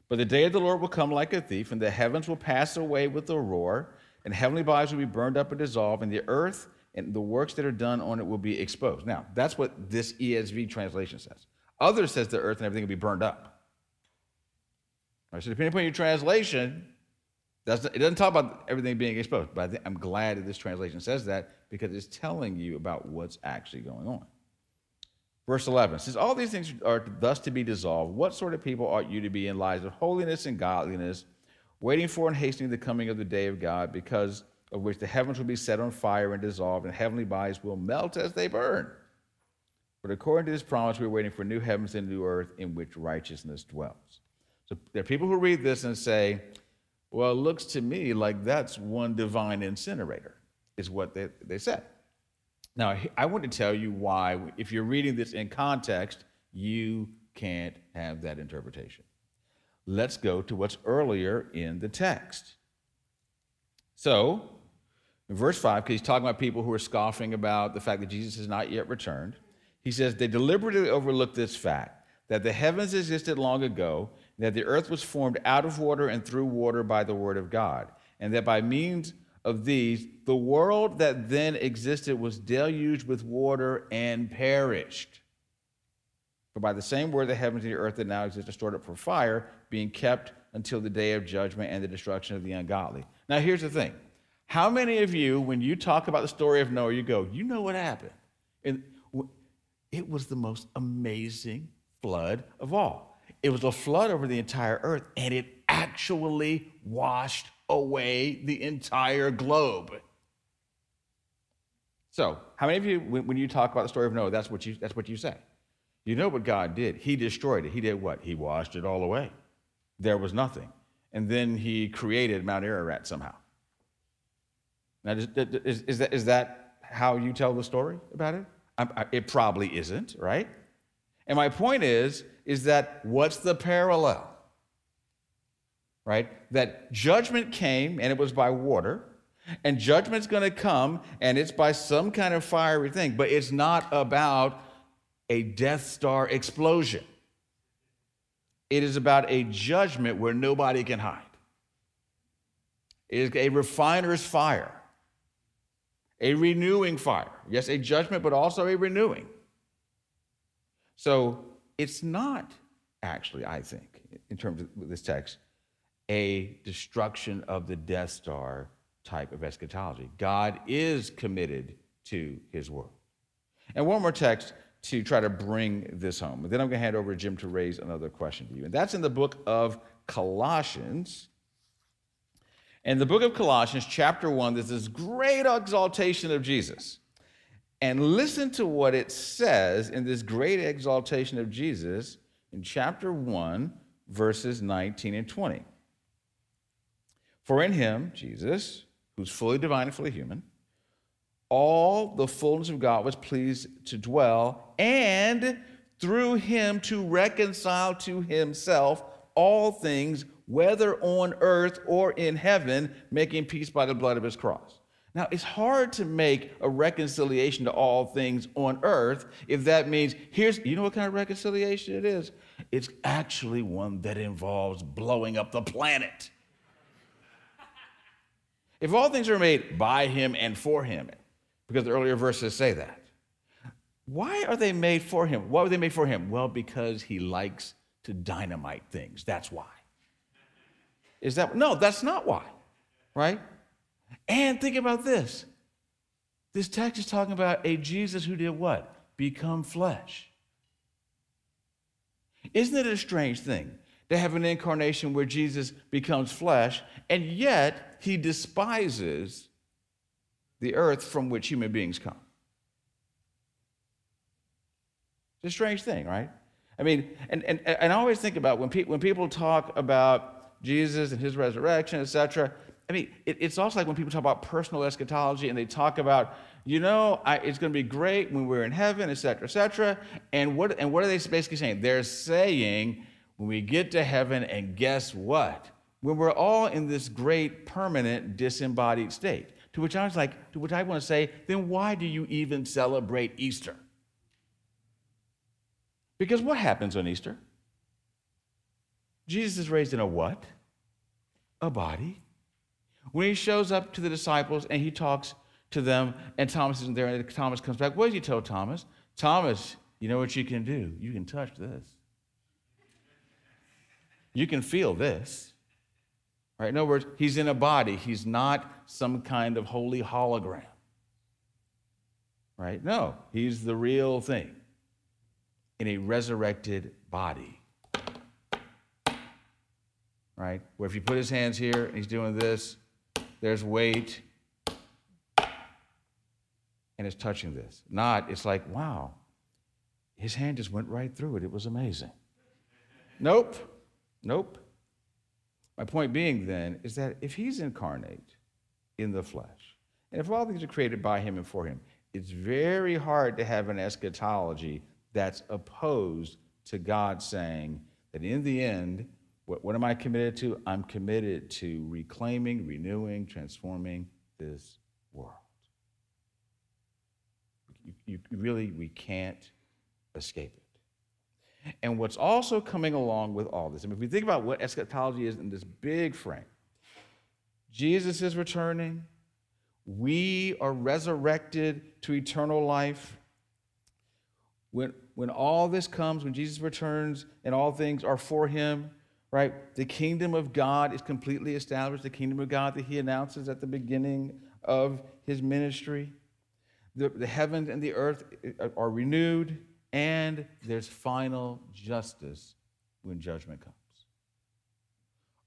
But the day of the Lord will come like a thief, and the heavens will pass away with a roar, and heavenly bodies will be burned up and dissolved, and the earth and the works that are done on it will be exposed. Now, that's what this ESV translation says. Others says the earth and everything will be burned up. All right, so depending upon your translation, that's, it doesn't talk about everything being exposed, but I'm glad that this translation says that because it's telling you about what's actually going on. Verse 11 Since all these things are thus to be dissolved, what sort of people ought you to be in lives of holiness and godliness, waiting for and hastening the coming of the day of God, because of which the heavens will be set on fire and dissolved, and heavenly bodies will melt as they burn? But according to this promise, we're waiting for new heavens and new earth in which righteousness dwells. So there are people who read this and say, well, it looks to me like that's one divine incinerator, is what they, they said. Now, I want to tell you why, if you're reading this in context, you can't have that interpretation. Let's go to what's earlier in the text. So, in verse 5, because he's talking about people who are scoffing about the fact that Jesus has not yet returned, he says, They deliberately overlooked this fact that the heavens existed long ago, that the earth was formed out of water and through water by the word of God, and that by means of these, the world that then existed was deluged with water and perished. For by the same word, the heavens and the earth that now exist are stored up for fire, being kept until the day of judgment and the destruction of the ungodly. Now, here's the thing. How many of you, when you talk about the story of Noah, you go, you know what happened? And it was the most amazing flood of all. It was a flood over the entire earth, and it actually washed away the entire globe. So, how many of you, when, you talk about the story of Noah, that's what you, that's what you say? You know what God did. He destroyed it. He did what? He washed it all away. There was nothing. And then he created Mount Ararat somehow. Now, is, is, is, that, is that how you tell the story about it? I, it probably isn't, right? And my point is, is that what's the parallel? right? That judgment came and it was by water, and judgment's going to come and it's by some kind of fiery thing, but it's not about a Death Star explosion. It is about a judgment where nobody can hide. It is a refiner's fire, a renewing fire. Yes, a judgment, but also a renewing. So it's not actually, I think, in terms of this text, a destruction of the Death Star type of eschatology. God is committed to his world. And one more text to try to bring this home. And then I'm going to hand over to Jim to raise another question to you. And that's in the book of Colossians. In the book of Colossians, chapter 1, there's this great exaltation of Jesus. And listen to what it says in this great exaltation of Jesus in chapter 1, verses 19 and 20. For in him, Jesus, who's fully divine and fully human, all the fullness of God was pleased to dwell, and through him to reconcile to himself all things, whether on earth or in heaven, making peace by the blood of his cross. Now, it's hard to make a reconciliation to all things on earth if that means here's, you know what kind of reconciliation it is? It's actually one that involves blowing up the planet. If all things are made by him and for him, because the earlier verses say that, why are they made for him? Why were they made for him? Well, because he likes to dynamite things. That's why. Is that no, that's not why. Right? And think about this. This text is talking about a Jesus who did what? Become flesh. Isn't it a strange thing to have an incarnation where Jesus becomes flesh, and yet he despises the earth from which human beings come. It's a strange thing, right? I mean, and, and, and I always think about when, pe- when people talk about Jesus and his resurrection, etc. I mean, it, it's also like when people talk about personal eschatology and they talk about, you know, I, it's going to be great when we're in heaven, et cetera, et cetera. And what, and what are they basically saying? They're saying when we get to heaven, and guess what? When we're all in this great permanent disembodied state. To which I was like, to which I want to say, then why do you even celebrate Easter? Because what happens on Easter? Jesus is raised in a what? A body. When he shows up to the disciples and he talks to them, and Thomas isn't there, and Thomas comes back, what does he tell Thomas? Thomas, you know what you can do? You can touch this. You can feel this. Right? In other words, he's in a body. He's not some kind of holy hologram. Right? No, he's the real thing. in a resurrected body. Right? Where if you put his hands here and he's doing this, there's weight and it's touching this. Not, it's like, wow, his hand just went right through it. It was amazing. nope, nope. My point being then is that if he's incarnate in the flesh, and if all things are created by him and for him, it's very hard to have an eschatology that's opposed to God saying that in the end, what, what am I committed to? I'm committed to reclaiming, renewing, transforming this world. You, you really, we can't escape it. And what's also coming along with all this, I mean, if we think about what eschatology is in this big frame, Jesus is returning. We are resurrected to eternal life. When, when all this comes, when Jesus returns and all things are for him, right? The kingdom of God is completely established, the kingdom of God that he announces at the beginning of his ministry. The, the heavens and the earth uh, uh, are renewed, and there's final justice when judgment comes.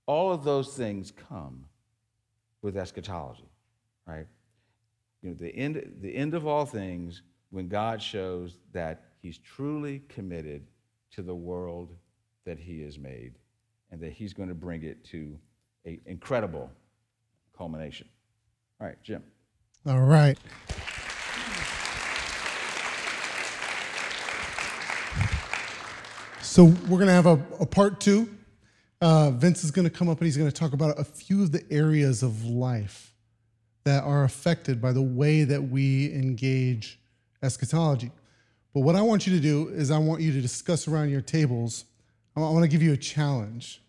All of those things come with eschatology, right? You know, the end, the end of all things when God shows that he's truly committed to the world that he has made and that he's going to bring it to an incredible culmination. All right, Jim. All right. So we're going to have a, a part two. Uh, Vince is going to come up and he's going to talk about a few of the areas of life that are affected by the way that we engage eschatology. But what I want you to do is I want you to discuss around your tables. I want to give you a challenge.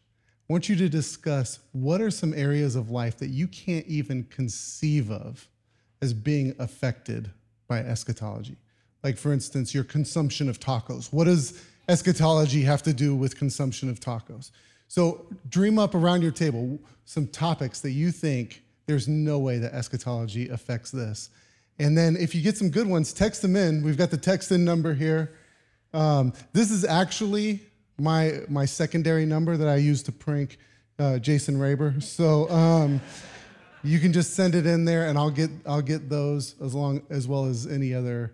I want you to discuss what are some areas of life that you can't even conceive of as being affected by eschatology. Like, for instance, your consumption of tacos. What does eschatology have to do with consumption of tacos? So, dream up around your table some topics that you think there's no way that eschatology affects this. And then if you get some good ones, text them in. We've got the text in number here. Um, this is actually my, my secondary number that I use to prank uh, Jason Raber. So um, you can just send it in there and I'll get, I'll get those as, long, as well as any other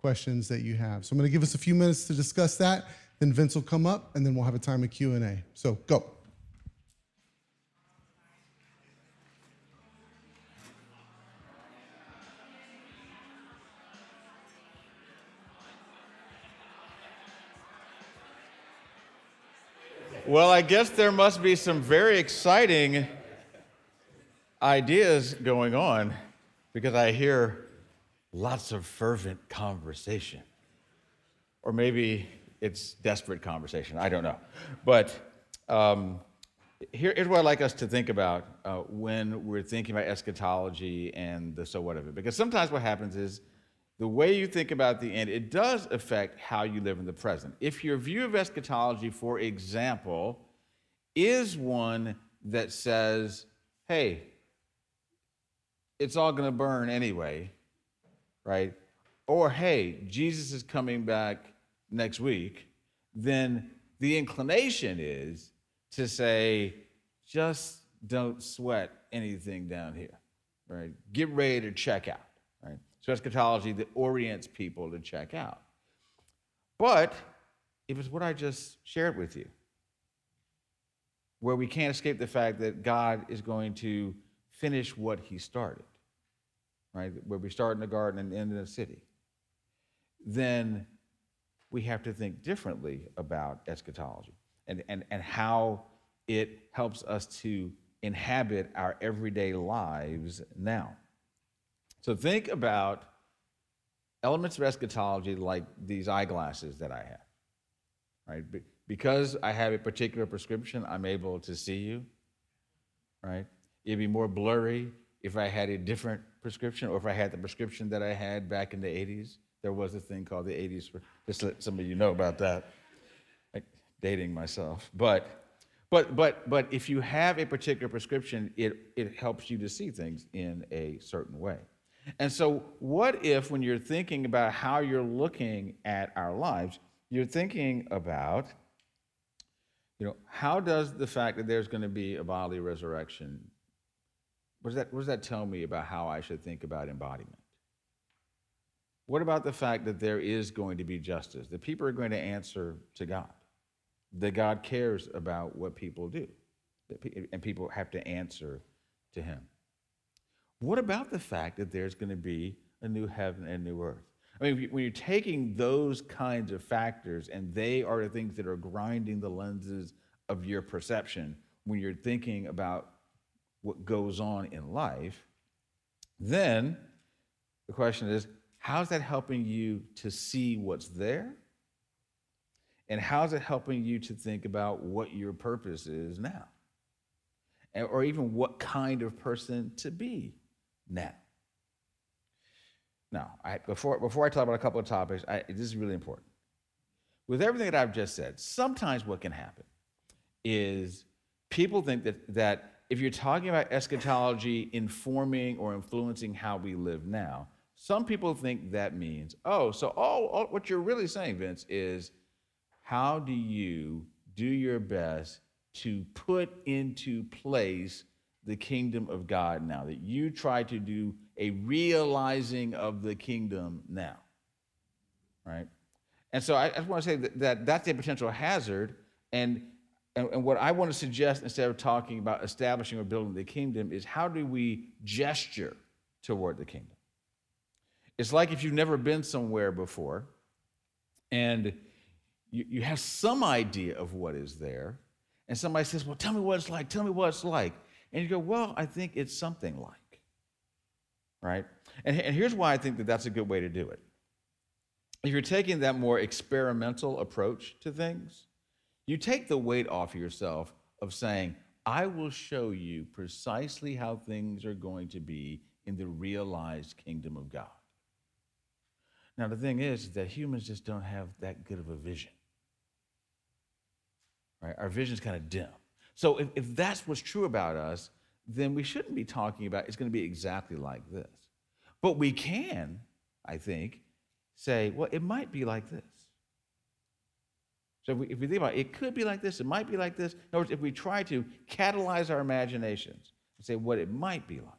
questions that you have. So I'm going to give us a few minutes to discuss that. Then Vince will come up and then we'll have a time of Q&A. So go. Well, I guess there must be some very exciting ideas going on because I hear lots of fervent conversation. Or maybe it's desperate conversation. I don't know. But um, here, here's what I'd like us to think about uh, when we're thinking about eschatology and the so what of it. Because sometimes what happens is the way you think about the end, it does affect how you live in the present. If your view of eschatology, for example, is one that says, hey, it's all going to burn anyway, right? Or, hey, Jesus is coming back next week, then the inclination is to say, just don't sweat anything down here, right? Get ready to check out? So eschatology that orients people to check out. But if it's what I just shared with you, where we can't escape the fact that God is going to finish what he started, right? Where we start in the garden and end in the city, then we have to think differently about eschatology and, and, and how it helps us to inhabit our everyday lives now. So think about elements of eschatology like these eyeglasses that I have, right? Because I have a particular prescription, I'm able to see you, right? It'd be more blurry if I had a different prescription or if I had the prescription that I had back in the 80s. There was a thing called the 80s. Just let some of you know about that. Like dating myself. But but but but if you have a particular prescription, it, it helps you to see things in a certain way. And so, what if, when you're thinking about how you're looking at our lives, you're thinking about, you know, how does the fact that there's going to be a bodily resurrection, what does that, what does that tell me about how I should think about embodiment? What about the fact that there is going to be justice, that people are going to answer to God, that God cares about what people do, and people have to answer to Him? What about the fact that there's going to be a new heaven and new earth? I mean, when you're taking those kinds of factors and they are the things that are grinding the lenses of your perception when you're thinking about what goes on in life, then the question is how's that helping you to see what's there? And how's it helping you to think about what your purpose is now? Or even what kind of person to be now? Now, I, before, before I talk about a couple of topics, I, this is really important. With everything that I've just said, sometimes what can happen is people think that, that if you're talking about eschatology informing or influencing how we live now, some people think that means, oh, so all, all, what you're really saying, Vince, is how do you do your best to put into place the kingdom of God now? That you try to do a realizing of the kingdom now, right? And so I, just want to say that, that that's a potential hazard. And, and, and what I want to suggest instead of talking about establishing or building the kingdom is how do we gesture toward the kingdom? It's like if you've never been somewhere before and you, you have some idea of what is there, and somebody says, Well, tell me what it's like, tell me what it's like. And you go, Well, I think it's something like right? And, and here's why I think that that's a good way to do it. If you're taking that more experimental approach to things, you take the weight off yourself of saying, I will show you precisely how things are going to be in the realized kingdom of God. Now, the thing is that humans just don't have that good of a vision. Right? Our vision's kind of dim. So, if, if that's what's true about us, then we shouldn't be talking about it's going to be exactly like this. But we can, I think, say, well, it might be like this. So if we, if we, think about it, it could be like this, it might be like this. In other words, if we try to catalyze our imaginations and say what it might be like,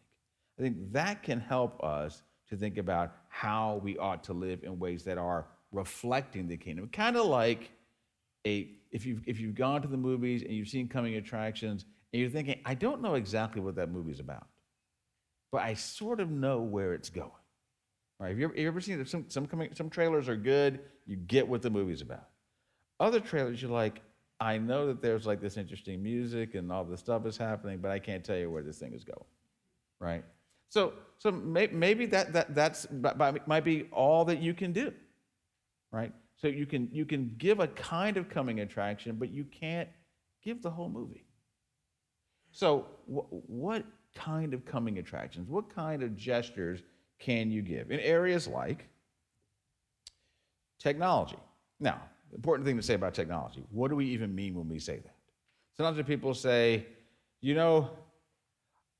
I think that can help us to think about how we ought to live in ways that are reflecting the kingdom. Kind of like a if you've if you've gone to the movies and you've seen coming attractions and you're thinking, I don't know exactly what that movie's about, but I sort of know where it's going. Right? Have you ever, you ever seen some, some, coming, some trailers are good, you get what the movie's about. Other trailers, you're like, I know that there's like this interesting music and all this stuff is happening, but I can't tell you where this thing is going. Right? So, so may, maybe that, that that's, might be all that you can do. Right? So you can, you can give a kind of coming attraction, but you can't give the whole movie. So, wh- what kind of coming attractions, what kind of gestures can you give in areas like technology? Now, important thing to say about technology what do we even mean when we say that? Sometimes people say, you know,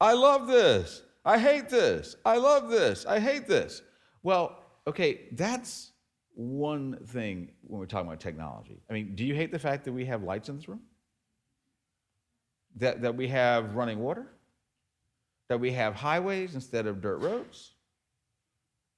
I love this, I hate this, I love this, I hate this. Well, okay, that's one thing when we're talking about technology. I mean, do you hate the fact that we have lights in this room? that, that we have running water, that we have highways instead of dirt roads,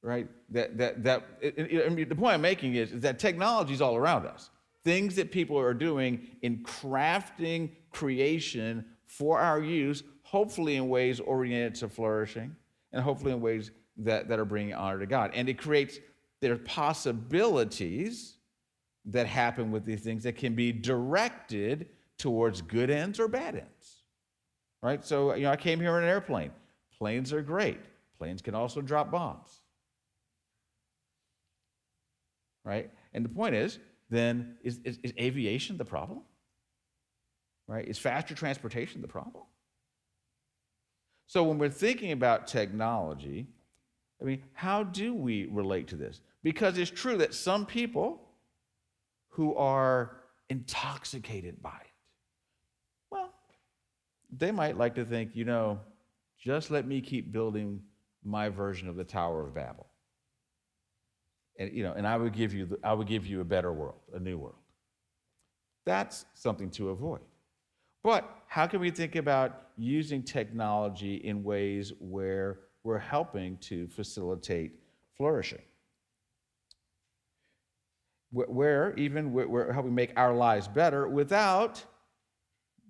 right? That, that, that it, it, I mean, the point I'm making is, is that technology is all around us. Things that people are doing in crafting creation for our use, hopefully in ways oriented to flourishing, and hopefully in ways that, that are bringing honor to God. And it creates, there are possibilities that happen with these things that can be directed towards good ends or bad ends. Right? So, you know, I came here in an airplane. Planes are great. Planes can also drop bombs. Right? And the point is, then, is, is, is aviation the problem? Right? Is faster transportation the problem? So, when we're thinking about technology, I mean, how do we relate to this? Because it's true that some people who are intoxicated by it, well, they might like to think, you know, just let me keep building my version of the Tower of Babel. and, you know, and I would give you, the, I would give you a better world, a new world. That's something to avoid. But how can we think about using technology in ways where we're helping to facilitate flourishing? Where even we're helping make our lives better without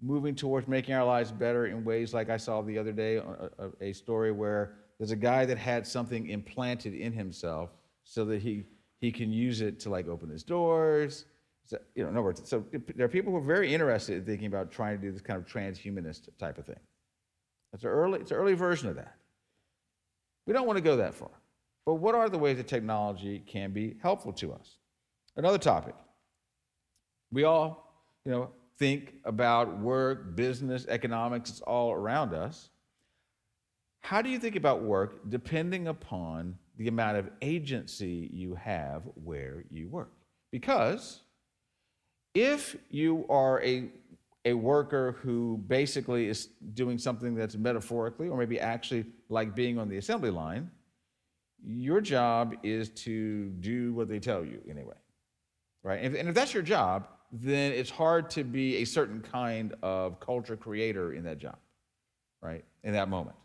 moving towards making our lives better in ways like I saw the other day, a, a story where there's a guy that had something implanted in himself so that he, he can use it to like open his doors. So, you know, in other words, so there are people who are very interested in thinking about trying to do this kind of transhumanist type of thing. It's an early, it's an early version of that. We don't want to go that far. But what are the ways that technology can be helpful to us? Another topic. We all, you know, think about work, business, economics, it's all around us. How do you think about work depending upon the amount of agency you have where you work? Because if you are a, a worker who basically is doing something that's metaphorically or maybe actually like being on the assembly line, your job is to do what they tell you anyway. Right? And if, and if that's your job, then it's hard to be a certain kind of culture creator in that job, right? In that moment.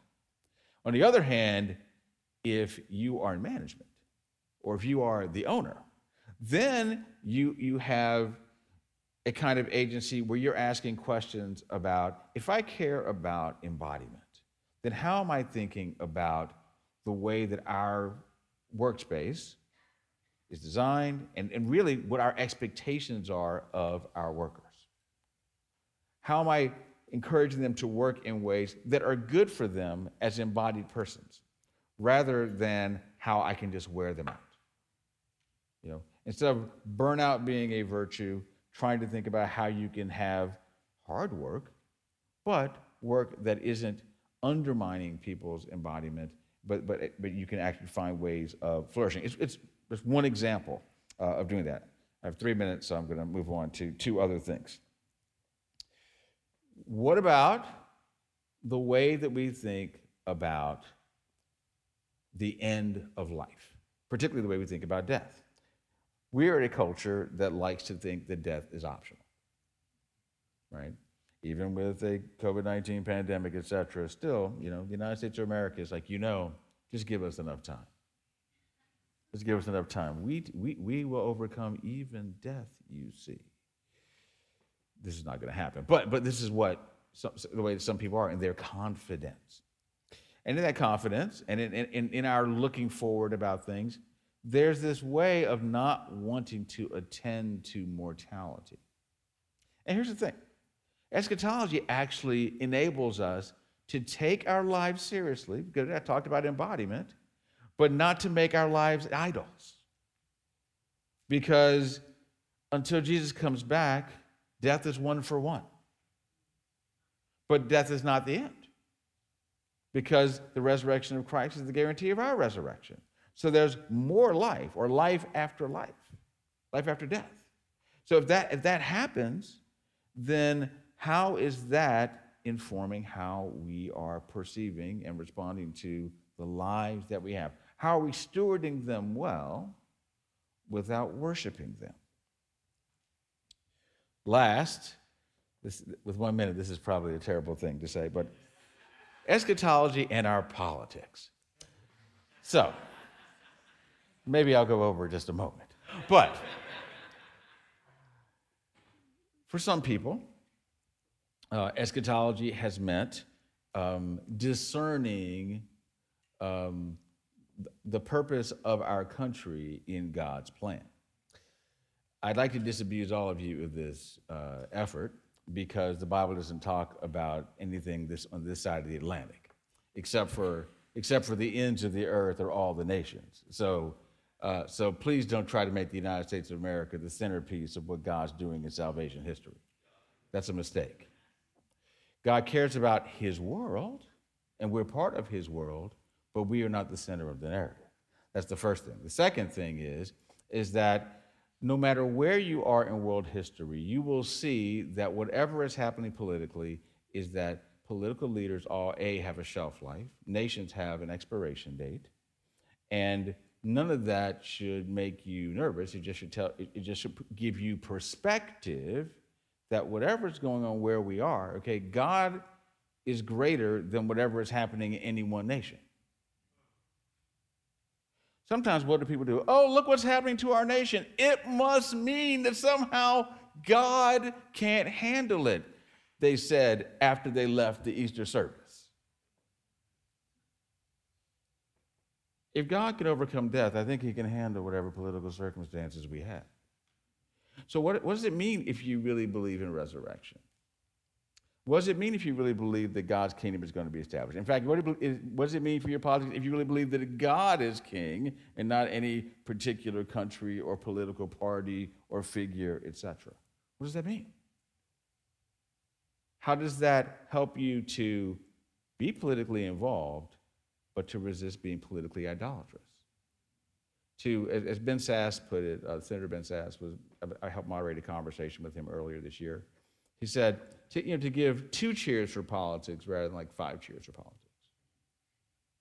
On the other hand, if you are in management or if you are the owner, then you, you have a kind of agency where you're asking questions about if I care about embodiment, then how am I thinking about the way that our workspace is designed and, and really what our expectations are of our workers. How am I encouraging them to work in ways that are good for them as embodied persons rather than how I can just wear them out? You know, instead of burnout being a virtue, trying to think about how you can have hard work, but work that isn't undermining people's embodiment, but, but, but you can actually find ways of flourishing. It's, it's just one example uh, of doing that. I have three minutes, so I'm going to move on to two other things. What about the way that we think about the end of life, particularly the way we think about death? We are a culture that likes to think that death is optional, right? Even with a COVID 19 pandemic, et cetera, still, you know, the United States of America is like, you know, just give us enough time. Just give us enough time. We, we, we will overcome even death, you see. This is not going to happen. But, but this is what some, the way that some people are in their confidence. And in that confidence and in, in, in our looking forward about things, there's this way of not wanting to attend to mortality. And here's the thing eschatology actually enables us to take our lives seriously, because I talked about embodiment but not to make our lives idols. Because until Jesus comes back, death is one for one. But death is not the end. Because the resurrection of Christ is the guarantee of our resurrection. So there's more life, or life after life, life after death. So if that, if that happens, then how is that informing how we are perceiving and responding to the lives that we have? How are we stewarding them well without worshiping them? Last, this, with one minute, this is probably a terrible thing to say, but eschatology and our politics. So, maybe I'll go over just a moment. But for some people, uh, eschatology has meant um, discerning um, the purpose of our country in God's plan. I'd like to disabuse all of you of this uh, effort because the Bible doesn't talk about anything this, on this side of the Atlantic, except for, except for the ends of the earth or all the nations. So, uh, so please don't try to make the United States of America the centerpiece of what God's doing in salvation history. That's a mistake. God cares about His world, and we're part of His world, but we are not the center of the narrative. That's the first thing. The second thing is, is that no matter where you are in world history, you will see that whatever is happening politically is that political leaders all A have a shelf life, nations have an expiration date, and none of that should make you nervous. It just should tell. It, just should give you perspective that whatever's going on where we are, okay, God is greater than whatever is happening in any one nation. Sometimes what do people do? Oh, look what's happening to our nation. It must mean that somehow God can't handle it, they said after they left the Easter service. If God can overcome death, I think he can handle whatever political circumstances we have. So, what, what does it mean if you really believe in resurrection? What does it mean if you really believe that God's kingdom is going to be established? In fact, what, does it mean for your politics if you really believe that God is king and not any particular country or political party or figure, etc.? What does that mean? How does that help you to be politically involved, but to resist being politically idolatrous? To, as Ben Sasse put it, uh, Senator Ben Sasse was, I helped moderate a conversation with him earlier this year. He said, to, you know, to give two cheers for politics rather than like five cheers for politics.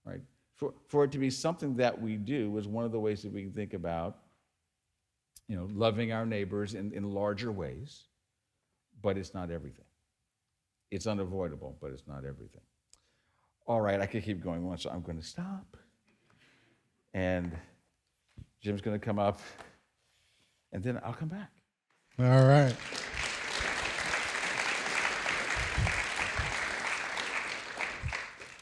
Right? For, for it to be something that we do is one of the ways that we can think about, you know, loving our neighbors in, in larger ways, but it's not everything. It's unavoidable, but it's not everything. All right, I could keep going on, so I'm going to stop. And Jim's going to come up, and then I'll come back. All right.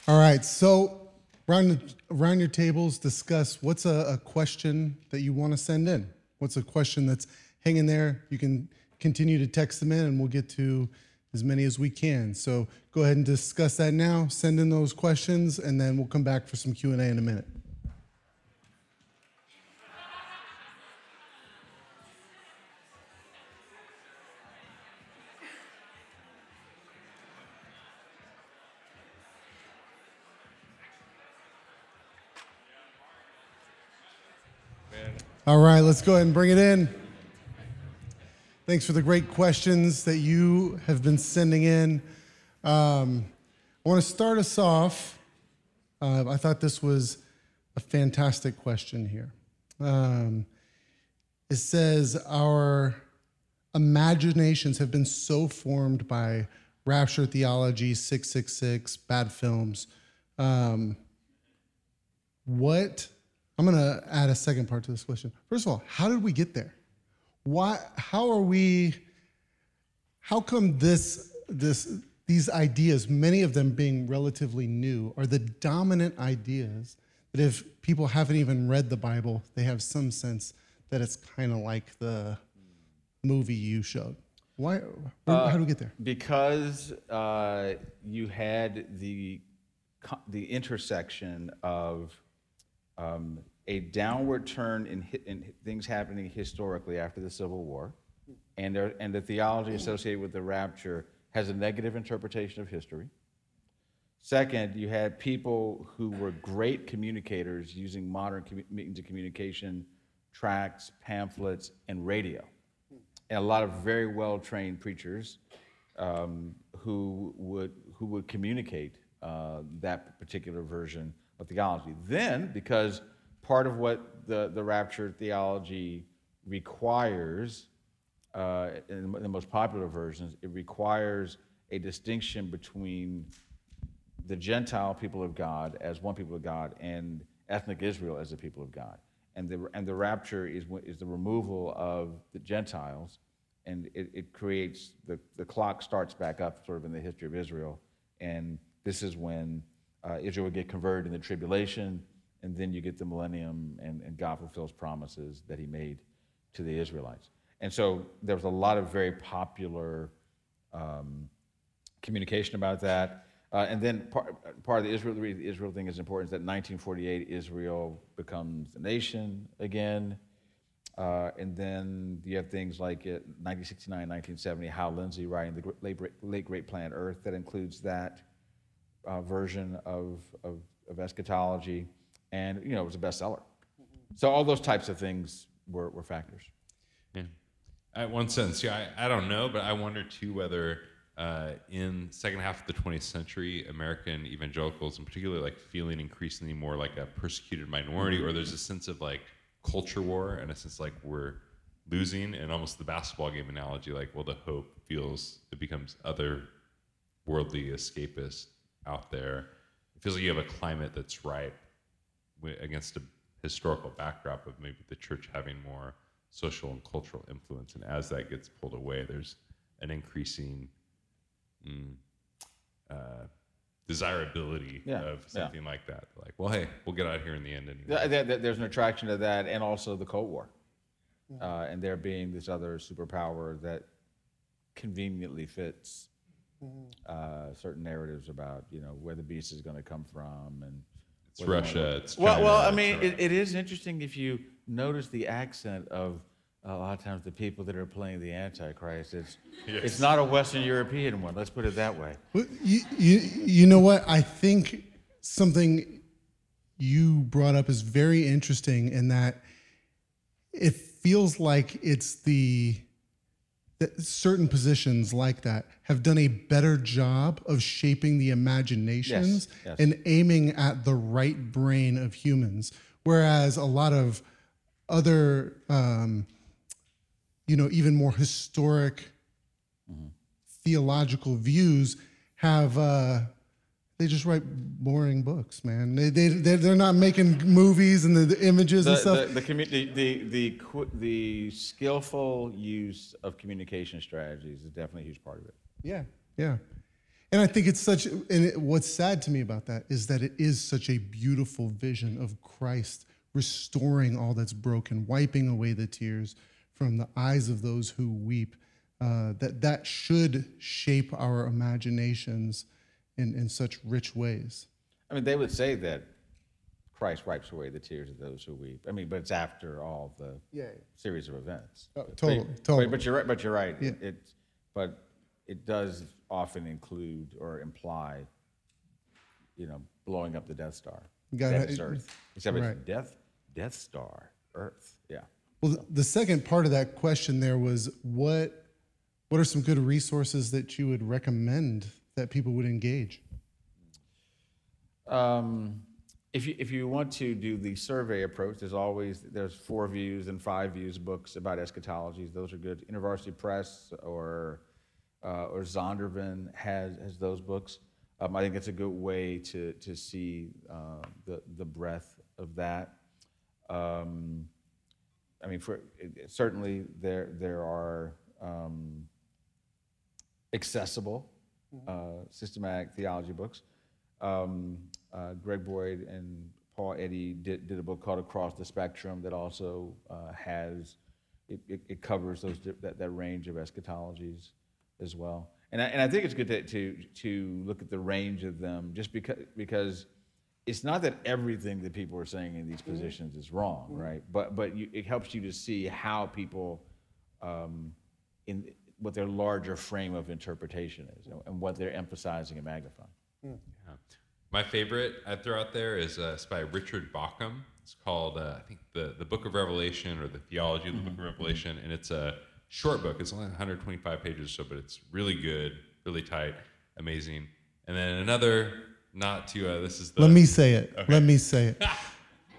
All right, so around, around your tables, discuss what's a, a question that you want to send in. What's a question that's hanging there? You can continue to text them in, and we'll get to as many as we can. So go ahead and discuss that now. Send in those questions, and then we'll come back for some Q and A in a minute. All right, let's go ahead and bring it in. Thanks for the great questions that you have been sending in. Um, I want to start us off. Uh, I thought this was a fantastic question here. Um, it says, Our imaginations have been so formed by rapture theology, 666, bad films. Um, what I'm going to add a second part to this question. First of all, how did we get there? Why? How are we? How come this this these ideas, many of them being relatively new, are the dominant ideas that if people haven't even read the Bible, they have some sense that it's kind of like the movie you showed. Why? Uh, how do we get there? Because uh, you had the the intersection of um, a downward turn in, in, things happening historically after the Civil War, and, there, and the theology associated with the rapture has a negative interpretation of history. Second, you had people who were great communicators using modern means of communication, tracts, pamphlets, and radio. And a lot of very well trained preachers um, who, would, who would communicate uh, that particular version theology. Then, because part of what the, the rapture theology requires, uh, in the most popular versions, it requires a distinction between the Gentile people of God as one people of God and ethnic Israel as the people of God. And the, and the rapture is, is the removal of the Gentiles, and it, it creates the, the clock starts back up sort of in the history of Israel. And this is when uh, Israel would get converted in the tribulation, and then you get the millennium, and, and God fulfills promises that He made to the Israelites. And so there was a lot of very popular um, communication about that. Uh, and then part, part of the Israel, the Israel thing is important is that 1948 Israel becomes a nation again. Uh, and then you have things like it, 1969, 1970, Hal Lindsey writing the late, late Great Planet Earth that includes that uh, version of, of, of, eschatology, and you know it was a bestseller. Mm-hmm. So all those types of things were, were factors. Yeah. At one sense, yeah, I, I don't know, but I wonder too whether uh, in second half of the 20th century, American evangelicals, in particular, like feeling increasingly more like a persecuted minority, or there's a sense of like culture war, and a sense like we're losing, and almost the basketball game analogy, like well, the hope feels it becomes other worldly escapist out there. It feels like you have a climate that's ripe against a historical backdrop of maybe the church having more social and cultural influence. And as that gets pulled away, there's an increasing mm, uh, desirability Yeah, of yeah. something like that. Like, well, hey, we'll get out here in the end anyway. Th- th- th- There's an attraction to that, and also the Cold War, uh, and there being this other superpower that conveniently fits uh, certain narratives about you know where the beast is going to come from and It's where they wanna Russia. It's well, China, well, I mean, it, it is interesting if you notice the accent of a lot of times the people that are playing the Antichrist. It's Yes. it's not a Western European one. Let's put it that way. Well, You, you, you know what? I think something you brought up is very interesting in that it feels like it's the that certain positions like that have done a better job of shaping the imaginations yes. and aiming at the right brain of humans whereas a lot of other um, you know even more historic theological views have uh, they just write boring books, man. They they they're, not making movies and the, the images The, and stuff. the, the, commu- the, the, the, the skillful use of communication strategies is definitely a huge part of it. yeah, yeah. And I think it's such. And it, what's sad to me about that is that it is such a beautiful vision of Christ restoring all that's broken, wiping away the tears from the eyes of those who weep. Uh, that that should shape our imaginations in in such rich ways. I mean, they would say that Christ wipes away the tears of those who weep. I mean, but it's after all the Yeah. series of events. Oh, But- totally, but, totally. But, you're right. But you're right. Yeah. It, it, but it does often include or imply, you know, blowing up the Death Star. You gotta- Death Earth. Except right. it's Death, Death Star, Earth. Yeah. Well, th- the second part of that question there was what what are some good resources that you would recommend that people would engage? Um, if you if you want to do the survey approach, there's always there's four views and five views books about eschatologies. Those are good. InterVarsity Press or uh, or Zondervan has has those books. Um, I think it's a good way to to see uh, the the breadth of that. Um, I mean, for certainly there there are um, accessible uh, systematic theology books. Um, uh, Greg Boyd and Paul Eddy did, did a book called Across the Spectrum that also uh, has it, it, it covers those that, that range of eschatologies as well. And I, and I think it's good to, to to look at the range of them just because because it's not that everything that people are saying in these positions is wrong, right? But but you, it helps you to see how people um, in what their larger frame of interpretation is and what they're emphasizing and magnifying. Yeah. My favorite I'd throw out there is uh, it's by Richard Bauckham. It's called, uh, I think, the, the Book of Revelation or the Theology of the Book of Revelation. And it's a short book. It's only 125 pages or so, but it's really good, really tight, amazing. And then another, not to, uh, this is the. Let me say it. Let me say it.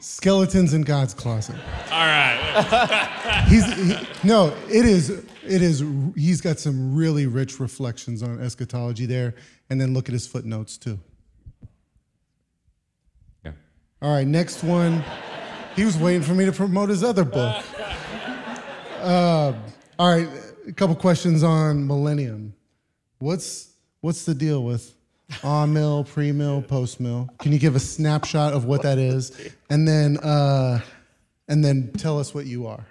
Skeletons in God's closet. All right. He's he, no. It is. It is. He's got some really rich reflections on eschatology there, and then look at his footnotes too. Yeah. All right, next one. He was waiting for me to promote his other book. Uh, all right, a couple questions on Millennium. What's what's the deal with on mill, pre mill, post mill? Can you give a snapshot of what that is, and then uh, and then tell us what you are?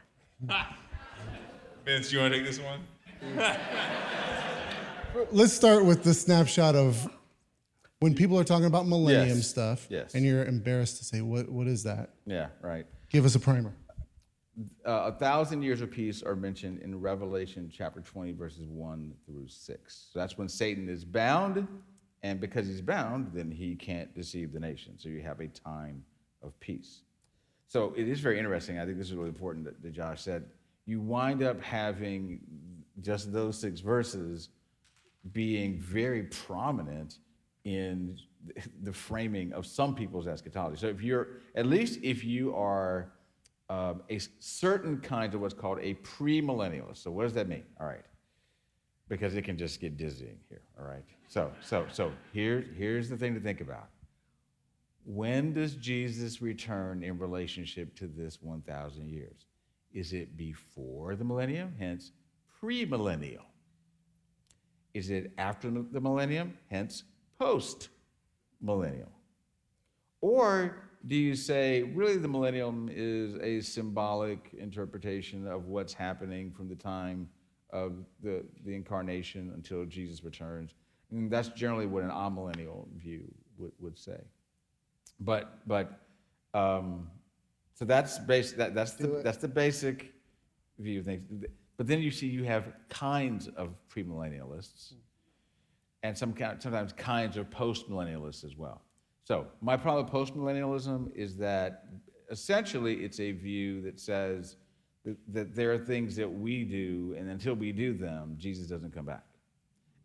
Vince, you want to take this one? Let's start with the snapshot of when people are talking about Millennium Yes, stuff, yes. and you're embarrassed to say what what is that? Yeah, right. Give us a primer. Uh, a thousand years of peace are mentioned in Revelation chapter 20, verses 1 through 6. So that's when Satan is bound, and because he's bound, then he can't deceive the nation. So you have a time of peace. So it is very interesting. I think this is really important that, that Josh said. You wind up having just those six verses being very prominent in the framing of some people's eschatology. So if you're, at least if you are um, a certain kind of what's called a premillennialist. So what does that mean? All right. Because it can just get dizzying here. All right. So, so, so here, here's the thing to think about. When does Jesus return in relationship to this 1,000 years? Is it before the millennium? Hence, premillennial. Is it after the millennium? Hence, post millennial. Or do you say really the millennium is a symbolic interpretation of what's happening from the time of the, the incarnation until Jesus returns? And that's generally what an amillennial view would, would say. But, but um, so that's, basic, that, that's, the, that's the basic view of things. But then you see you have kinds of premillennialists and some kind, sometimes kinds of postmillennialists as well. So, my problem with postmillennialism is that essentially it's a view that says that, that, there are things that we do, and until we do them, Jesus doesn't come back.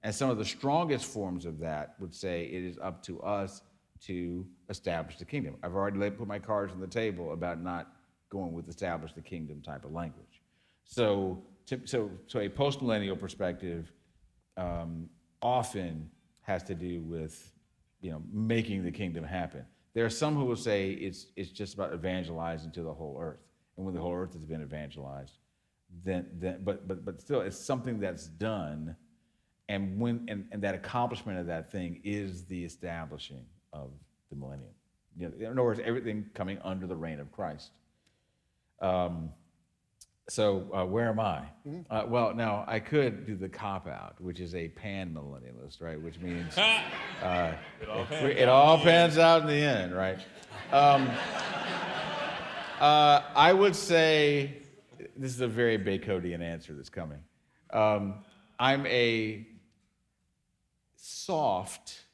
And some of the strongest forms of that would say it is up to us to establish the kingdom. I've already put my cards on the table about not going with establish the kingdom type of language. So, to, so, so a postmillennial perspective um, often has to do with you know, making the kingdom happen. There are some who will say it's, it's just about evangelizing to the whole earth. And when the whole earth has been evangelized, then, then but, but, but still, it's something that's done. And, when, and, and that accomplishment of that thing is the establishing of the millennium. You know, in other words, everything coming under the reign of Christ. Um, so uh, where am I? Mm-hmm. Uh, well, now I could do the cop out, which is a pan millennialist, right? Which means uh, it, all it, it all pans out in the end, right? Um, uh, I would say this is a very Baconian answer that's coming. Um, I'm a soft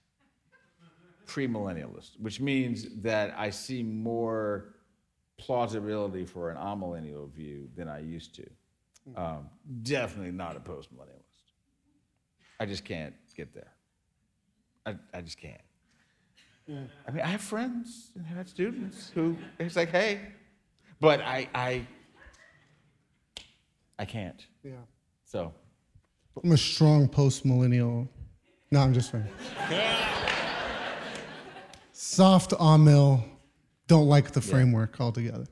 premillennialist, which means that I see more plausibility for an amillennial view than I used to. Um, definitely not a postmillennialist. I just can't get there. I, I just can't. Yeah. I mean, I have friends and I have students who it's like, hey, but I, I, I can't. Yeah. So. I'm a strong postmillennial. No, I'm just saying. Soft amil don't like the framework altogether.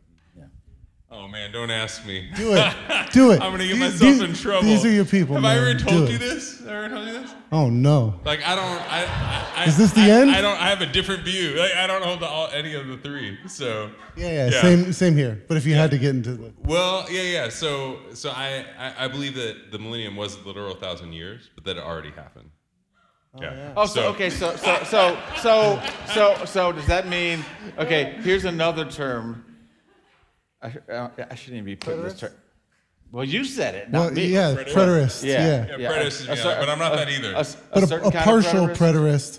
Oh man, don't ask me. Do it. Do it. I'm gonna get These- myself these- in trouble. These are your people. Have I man. ever Do told it. you this? Have I ever told you this? Oh no. Like I don't. I, I, I Is this the I, end? I don't. I have a different view. Like I don't hold the, all, any of the three. So. Yeah, yeah, Same, same here. But if you had to get into the, Well, yeah, yeah. So, so I, I, I believe that the millennium was a literal thousand years, but that it already happened. Yeah. Oh, so, okay, so so so so so so does that mean? Okay, here's another term. I, uh, I shouldn't even be putting this term. Well, you said it, not well, me. yeah, preterist. Yeah. Yeah, Yeah, preterist is a- me, a cer- but I'm not a- that either. a- a But a, certain a partial preterist?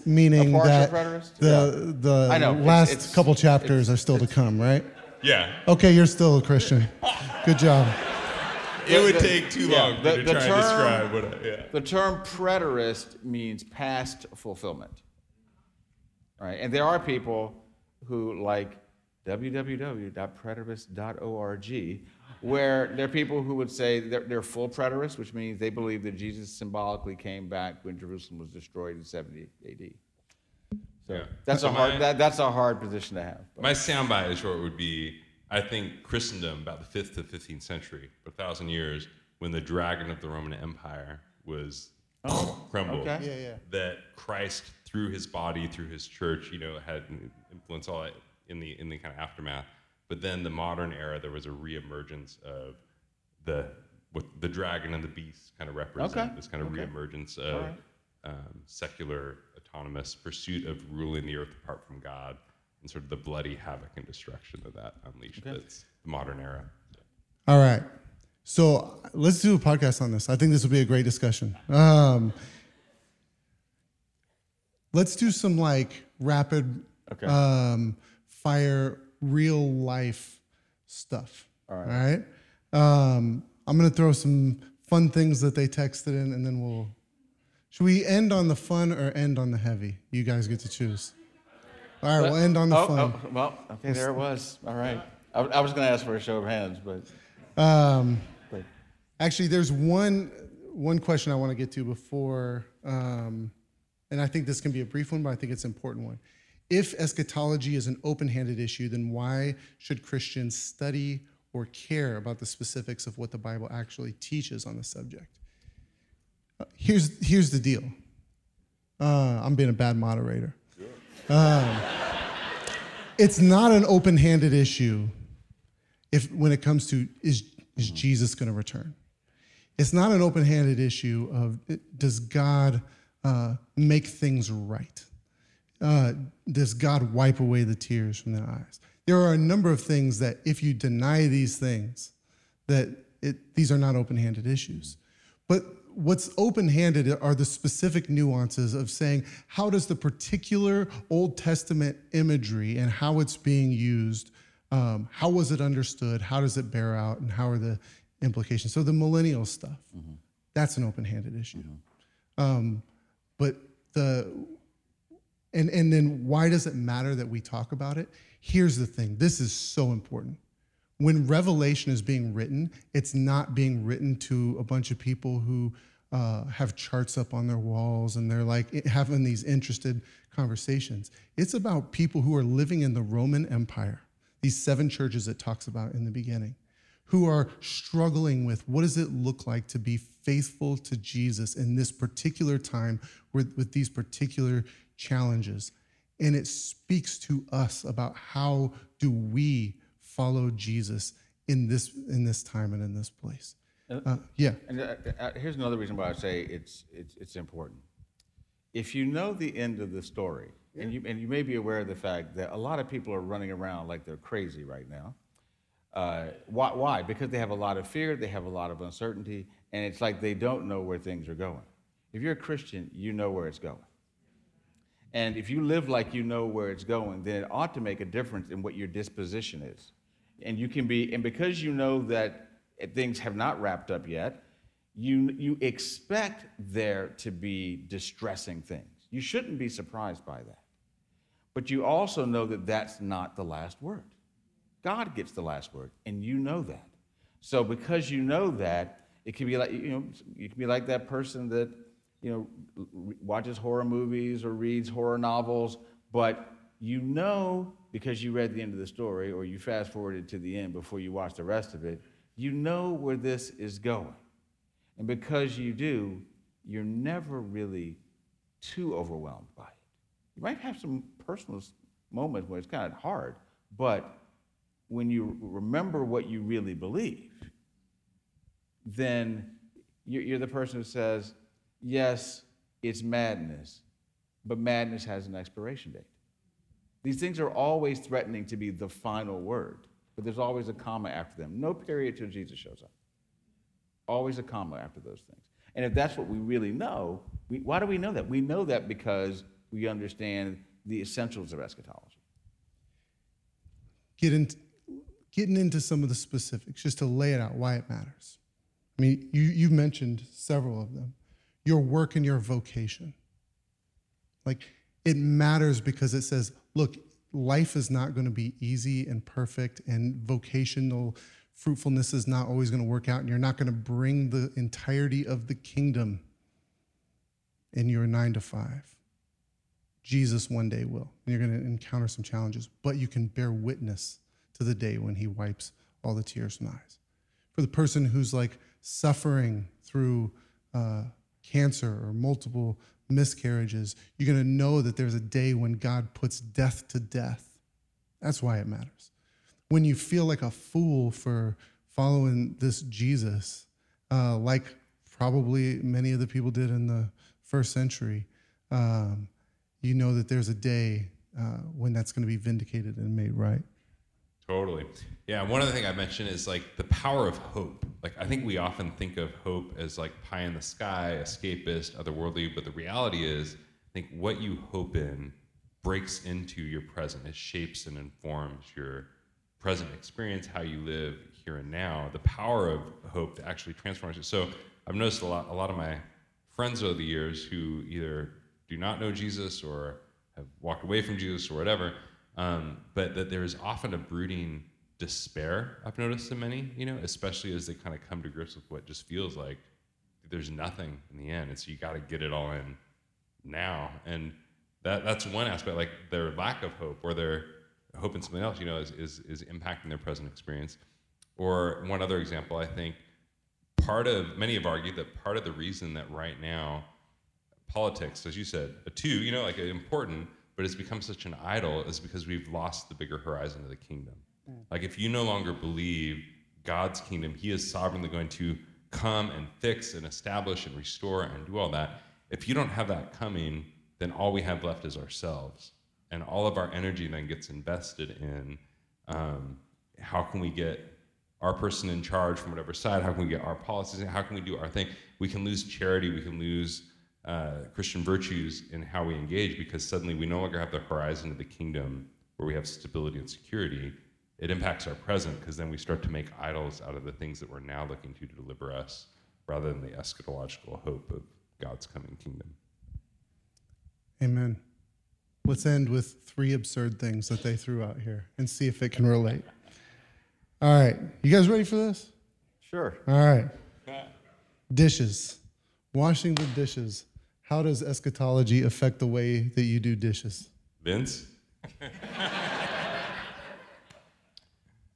preterist, meaning A partial that preterist? the the I know, it's- last it's- couple chapters are still to come, right? yeah. Okay, you're still a Christian. Good job. It would the- take too yeah, long the- to the try term- and describe what. I, yeah. The term preterist means past fulfillment. Right? And there are people who like www.preterist.org, where there are people who would say they're, they're full preterists, which means they believe that Jesus symbolically came back when Jerusalem was destroyed in 70 AD. So Yeah. that's So a hard my- that, that's a hard position to have. My soundbite is short would be I think Christendom about the fifth to fifteenth century, a thousand years, when the dragon of the Roman Empire was crumbled. okay. Yeah, yeah. That Christ, through his body, through his church, you know, had influence all that in the in the kind of aftermath. But then the modern era, there was a reemergence of the what the dragon and the beast kind of represent Okay. this kind of Okay. reemergence of right. um, secular, autonomous pursuit of ruling the earth apart from God, and sort of the bloody havoc and destruction of that unleashed. That's the modern era. All right. So let's do a podcast on this. I think this will be a great discussion. Um, let's do some like rapid Okay. um, fire, real life stuff. All right. All right. Um, I'm going to throw some fun things that they texted in and then we'll Should we end on the fun or end on the heavy? You guys get to choose. All right, we'll end on the oh, fun. oh, well, okay, there it was. All right. I, I was going to ask for a show of hands, but. Um, but actually, there's one one question I want to get to before, um, and I think this can be a brief one, but I think it's an important one. If eschatology is an open-handed issue, then why should Christians study or care about the specifics of what the Bible actually teaches on the subject? Uh, here's here's the deal. Uh, I'm being a bad moderator. Um, it's not an open-handed issue if when it comes to is is Jesus going to return? It's not an open-handed issue of does God uh, make things right? Uh, does God wipe away the tears from their eyes? There are a number of things that if you deny these things, that it, these are not open-handed issues. But what's open-handed are the specific nuances of saying how does the particular Old Testament imagery and how it's being used um, how was it understood? How does it bear out? And how are the implications? So the millennial stuff, mm-hmm. that's an open-handed issue. Mm-hmm. Um, but the and and then why does it matter that we talk about it? Here's the thing. This is so important. When Revelation is being written, it's not being written to a bunch of people who uh, have charts up on their walls and they're like having these interested conversations. It's about people who are living in the Roman Empire these seven churches it talks about in the beginning, who are struggling with what does it look like to be faithful to Jesus in this particular time with, with these particular challenges. And it speaks to us about how do we follow Jesus in this in this time and in this place. Uh, yeah. And uh, uh, here's another reason why I say it's, it's it's important. If you know the end of the story, and you, and you may be aware of the fact that a lot of people are running around like they're crazy right now. Uh, why, why? Because they have a lot of fear, they have a lot of uncertainty, and it's like they don't know where things are going. If you're a Christian, you know where it's going. And if you live like you know where it's going, then it ought to make a difference in what your disposition is. And you can be, and because you know that things have not wrapped up yet, you, you expect there to be distressing things. You shouldn't be surprised by that. But you also know that that's not the last word. God gets the last word, and you know that. So because you know that, it can be like you know you can be like that person that you know watches horror movies or reads horror novels, but you know because you read the end of the story or you fast forwarded to the end before you watch the rest of it, you know where this is going. And because you do, you're never really too overwhelmed by it. You might have some personal moments where it's kind of hard, but when you remember what you really believe, then you're the person who says, yes, it's madness, but madness has an expiration date. These things are always threatening to be the final word, but there's always a comma after them. No period till Jesus shows up. Always a comma after those things. And if that's what we really know, we, why do we know that? We know that because we understand the essentials of eschatology. Get into, getting into some of the specifics, just to lay it out why it matters. I mean, you, you've mentioned several of them. Your work and your vocation. Like, it matters because it says, look, life is not going to be easy and perfect, and vocational fruitfulness is not always going to work out, and you're not going to bring the entirety of the kingdom in your nine to five. Jesus one day will. And you're going to encounter some challenges, but you can bear witness to the day when he wipes all the tears from eyes. For the person who's like suffering through uh, cancer or multiple miscarriages, you're going to know that there's a day when God puts death to death. That's why it matters. When you feel like a fool for following this Jesus, uh, like probably many of the people did in the first century, um, you know that there's a day uh, when that's going to be vindicated and made right. Totally. Yeah. One other thing I mentioned is like the power of hope. Like, I think we often think of hope as like pie in the sky, escapist, otherworldly, but the reality is, I think what you hope in breaks into your present. It shapes and informs your present experience, how you live here and now. The power of hope to actually transform. So I've noticed a lot, a lot of my friends over the years who either do not know Jesus or have walked away from Jesus or whatever, um, but that there is often a brooding despair I've noticed in many, you know, especially as they kind of come to grips with what just feels like there's nothing in the end. So you got to get it all in now. And that, that's one aspect, like their lack of hope or their hope in something else, you know, is, is, is impacting their present experience. Or one other example, I think part of, many have argued that part of the reason that right now politics, as you said, a two, you know, like important, but it's become such an idol is because we've lost the bigger horizon of the kingdom. Mm. Like if you no longer believe God's kingdom, He is sovereignly going to come and fix and establish and restore and do all that. If you don't have that coming, then all we have left is ourselves. And all of our energy then gets invested in um, how can we get our person in charge from whatever side, how can we get our policies, how can we do our thing. We can lose charity, we can lose uh, Christian virtues in how we engage because suddenly we no longer have the horizon of the kingdom where we have stability and security. It impacts our present because then we start to make idols out of the things that we're now looking to to deliver us rather than the eschatological hope of God's coming kingdom. Amen. Let's end with three absurd things that they threw out here and see if it can relate. All right. You guys ready for this? Sure. All right. Dishes. Washing the dishes how does eschatology affect the way that you do dishes? Vince?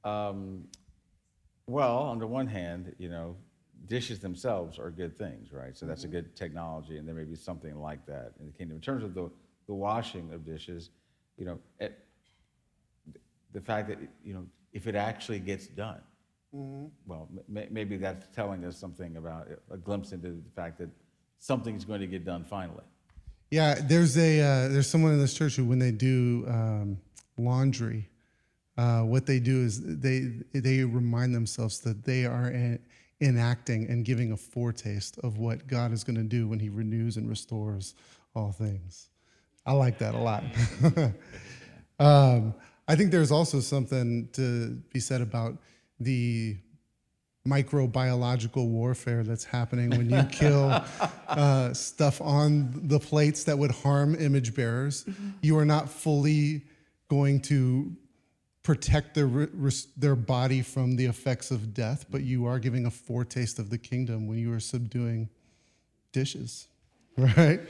um, well, on the one hand, you know, dishes themselves are good things, right? So that's a good technology, and there may be something like that in the kingdom. In terms of the, the washing of dishes, you know, it, the fact that, you know, if it actually gets done, mm-hmm. well, m- maybe that's telling us something about a glimpse into the fact that something's going to get done finally. Yeah, there's a uh, there's someone in this church who, when they do um, laundry, uh, what they do is they they remind themselves that they are in, enacting and giving a foretaste of what God is going to do when He renews and restores all things. I like that a lot. um, I think there's also something to be said about the microbiological warfare that's happening when you kill uh, stuff on the plates that would harm image bearers. Mm-hmm. You are not fully going to protect their, their body from the effects of death, but you are giving a foretaste of the kingdom when you are subduing dishes, right?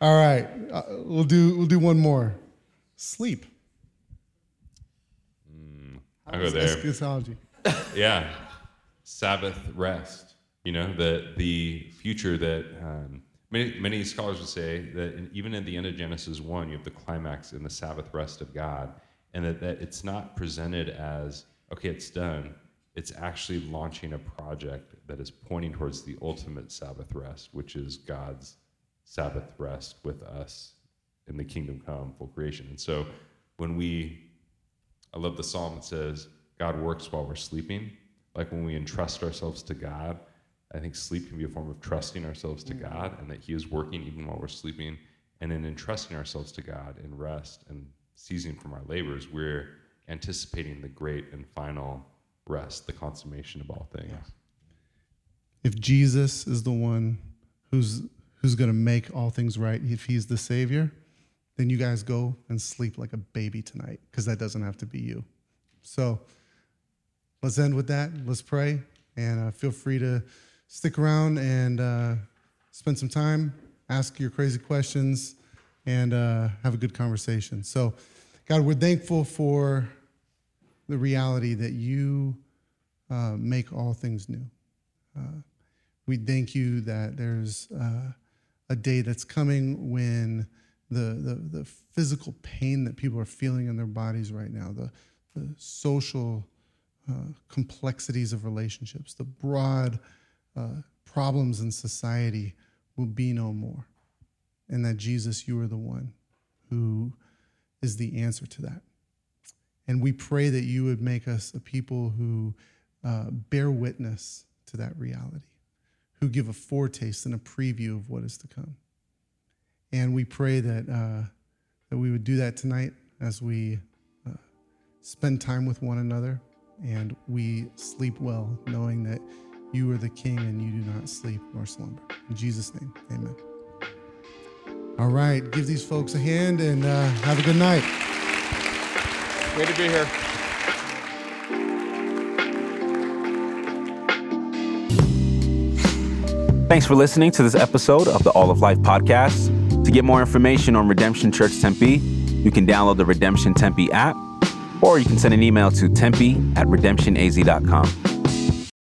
All right, uh, we'll do we'll do one more. Sleep. Mm, I'll go there. Eschatology yeah, Sabbath rest. You know, the the future that um, many many scholars would say that in, even at the end of Genesis one, you have the climax in the Sabbath rest of God, and that, that it's not presented as okay, it's done. It's actually launching a project that is pointing towards the ultimate Sabbath rest, which is God's Sabbath rest with us in the kingdom come, full creation. And so when we, I love the psalm that says, God works while we're sleeping. Like when we entrust ourselves to God, I think sleep can be a form of trusting ourselves to mm-hmm. God and that He is working even while we're sleeping. And in entrusting ourselves to God in rest and ceasing from our labors, we're anticipating the great and final rest, the consummation of all things. Yeah. If Jesus is the one who's who's going to make all things right, if he's the savior, then you guys go and sleep like a baby tonight because that doesn't have to be you. So, let's end with that. Let's pray. And uh, feel free to stick around and uh, spend some time, ask your crazy questions, and uh, have a good conversation. So, God, we're thankful for the reality that you uh, make all things new. Uh, we thank you that there's uh, a day that's coming when the, the, the physical pain that people are feeling in their bodies right now, the, the social uh, complexities of relationships, the broad uh, problems in society will be no more. And that Jesus, you are the one who is the answer to that. And we pray that you would make us a people who uh, bear witness to that reality, who give a foretaste and a preview of what is to come. And we pray that, uh, that we would do that tonight as we uh, spend time with one another and we sleep well, knowing that You are the King, and you do not sleep nor slumber. In Jesus' name, amen. All right, give these folks a hand and uh, have a good night. Great to be here. Thanks for listening to this episode of the All of Life podcast. To get more information on Redemption Church Tempe, you can download the Redemption Tempe app, or you can send an email to tempe at redemptionaz.com.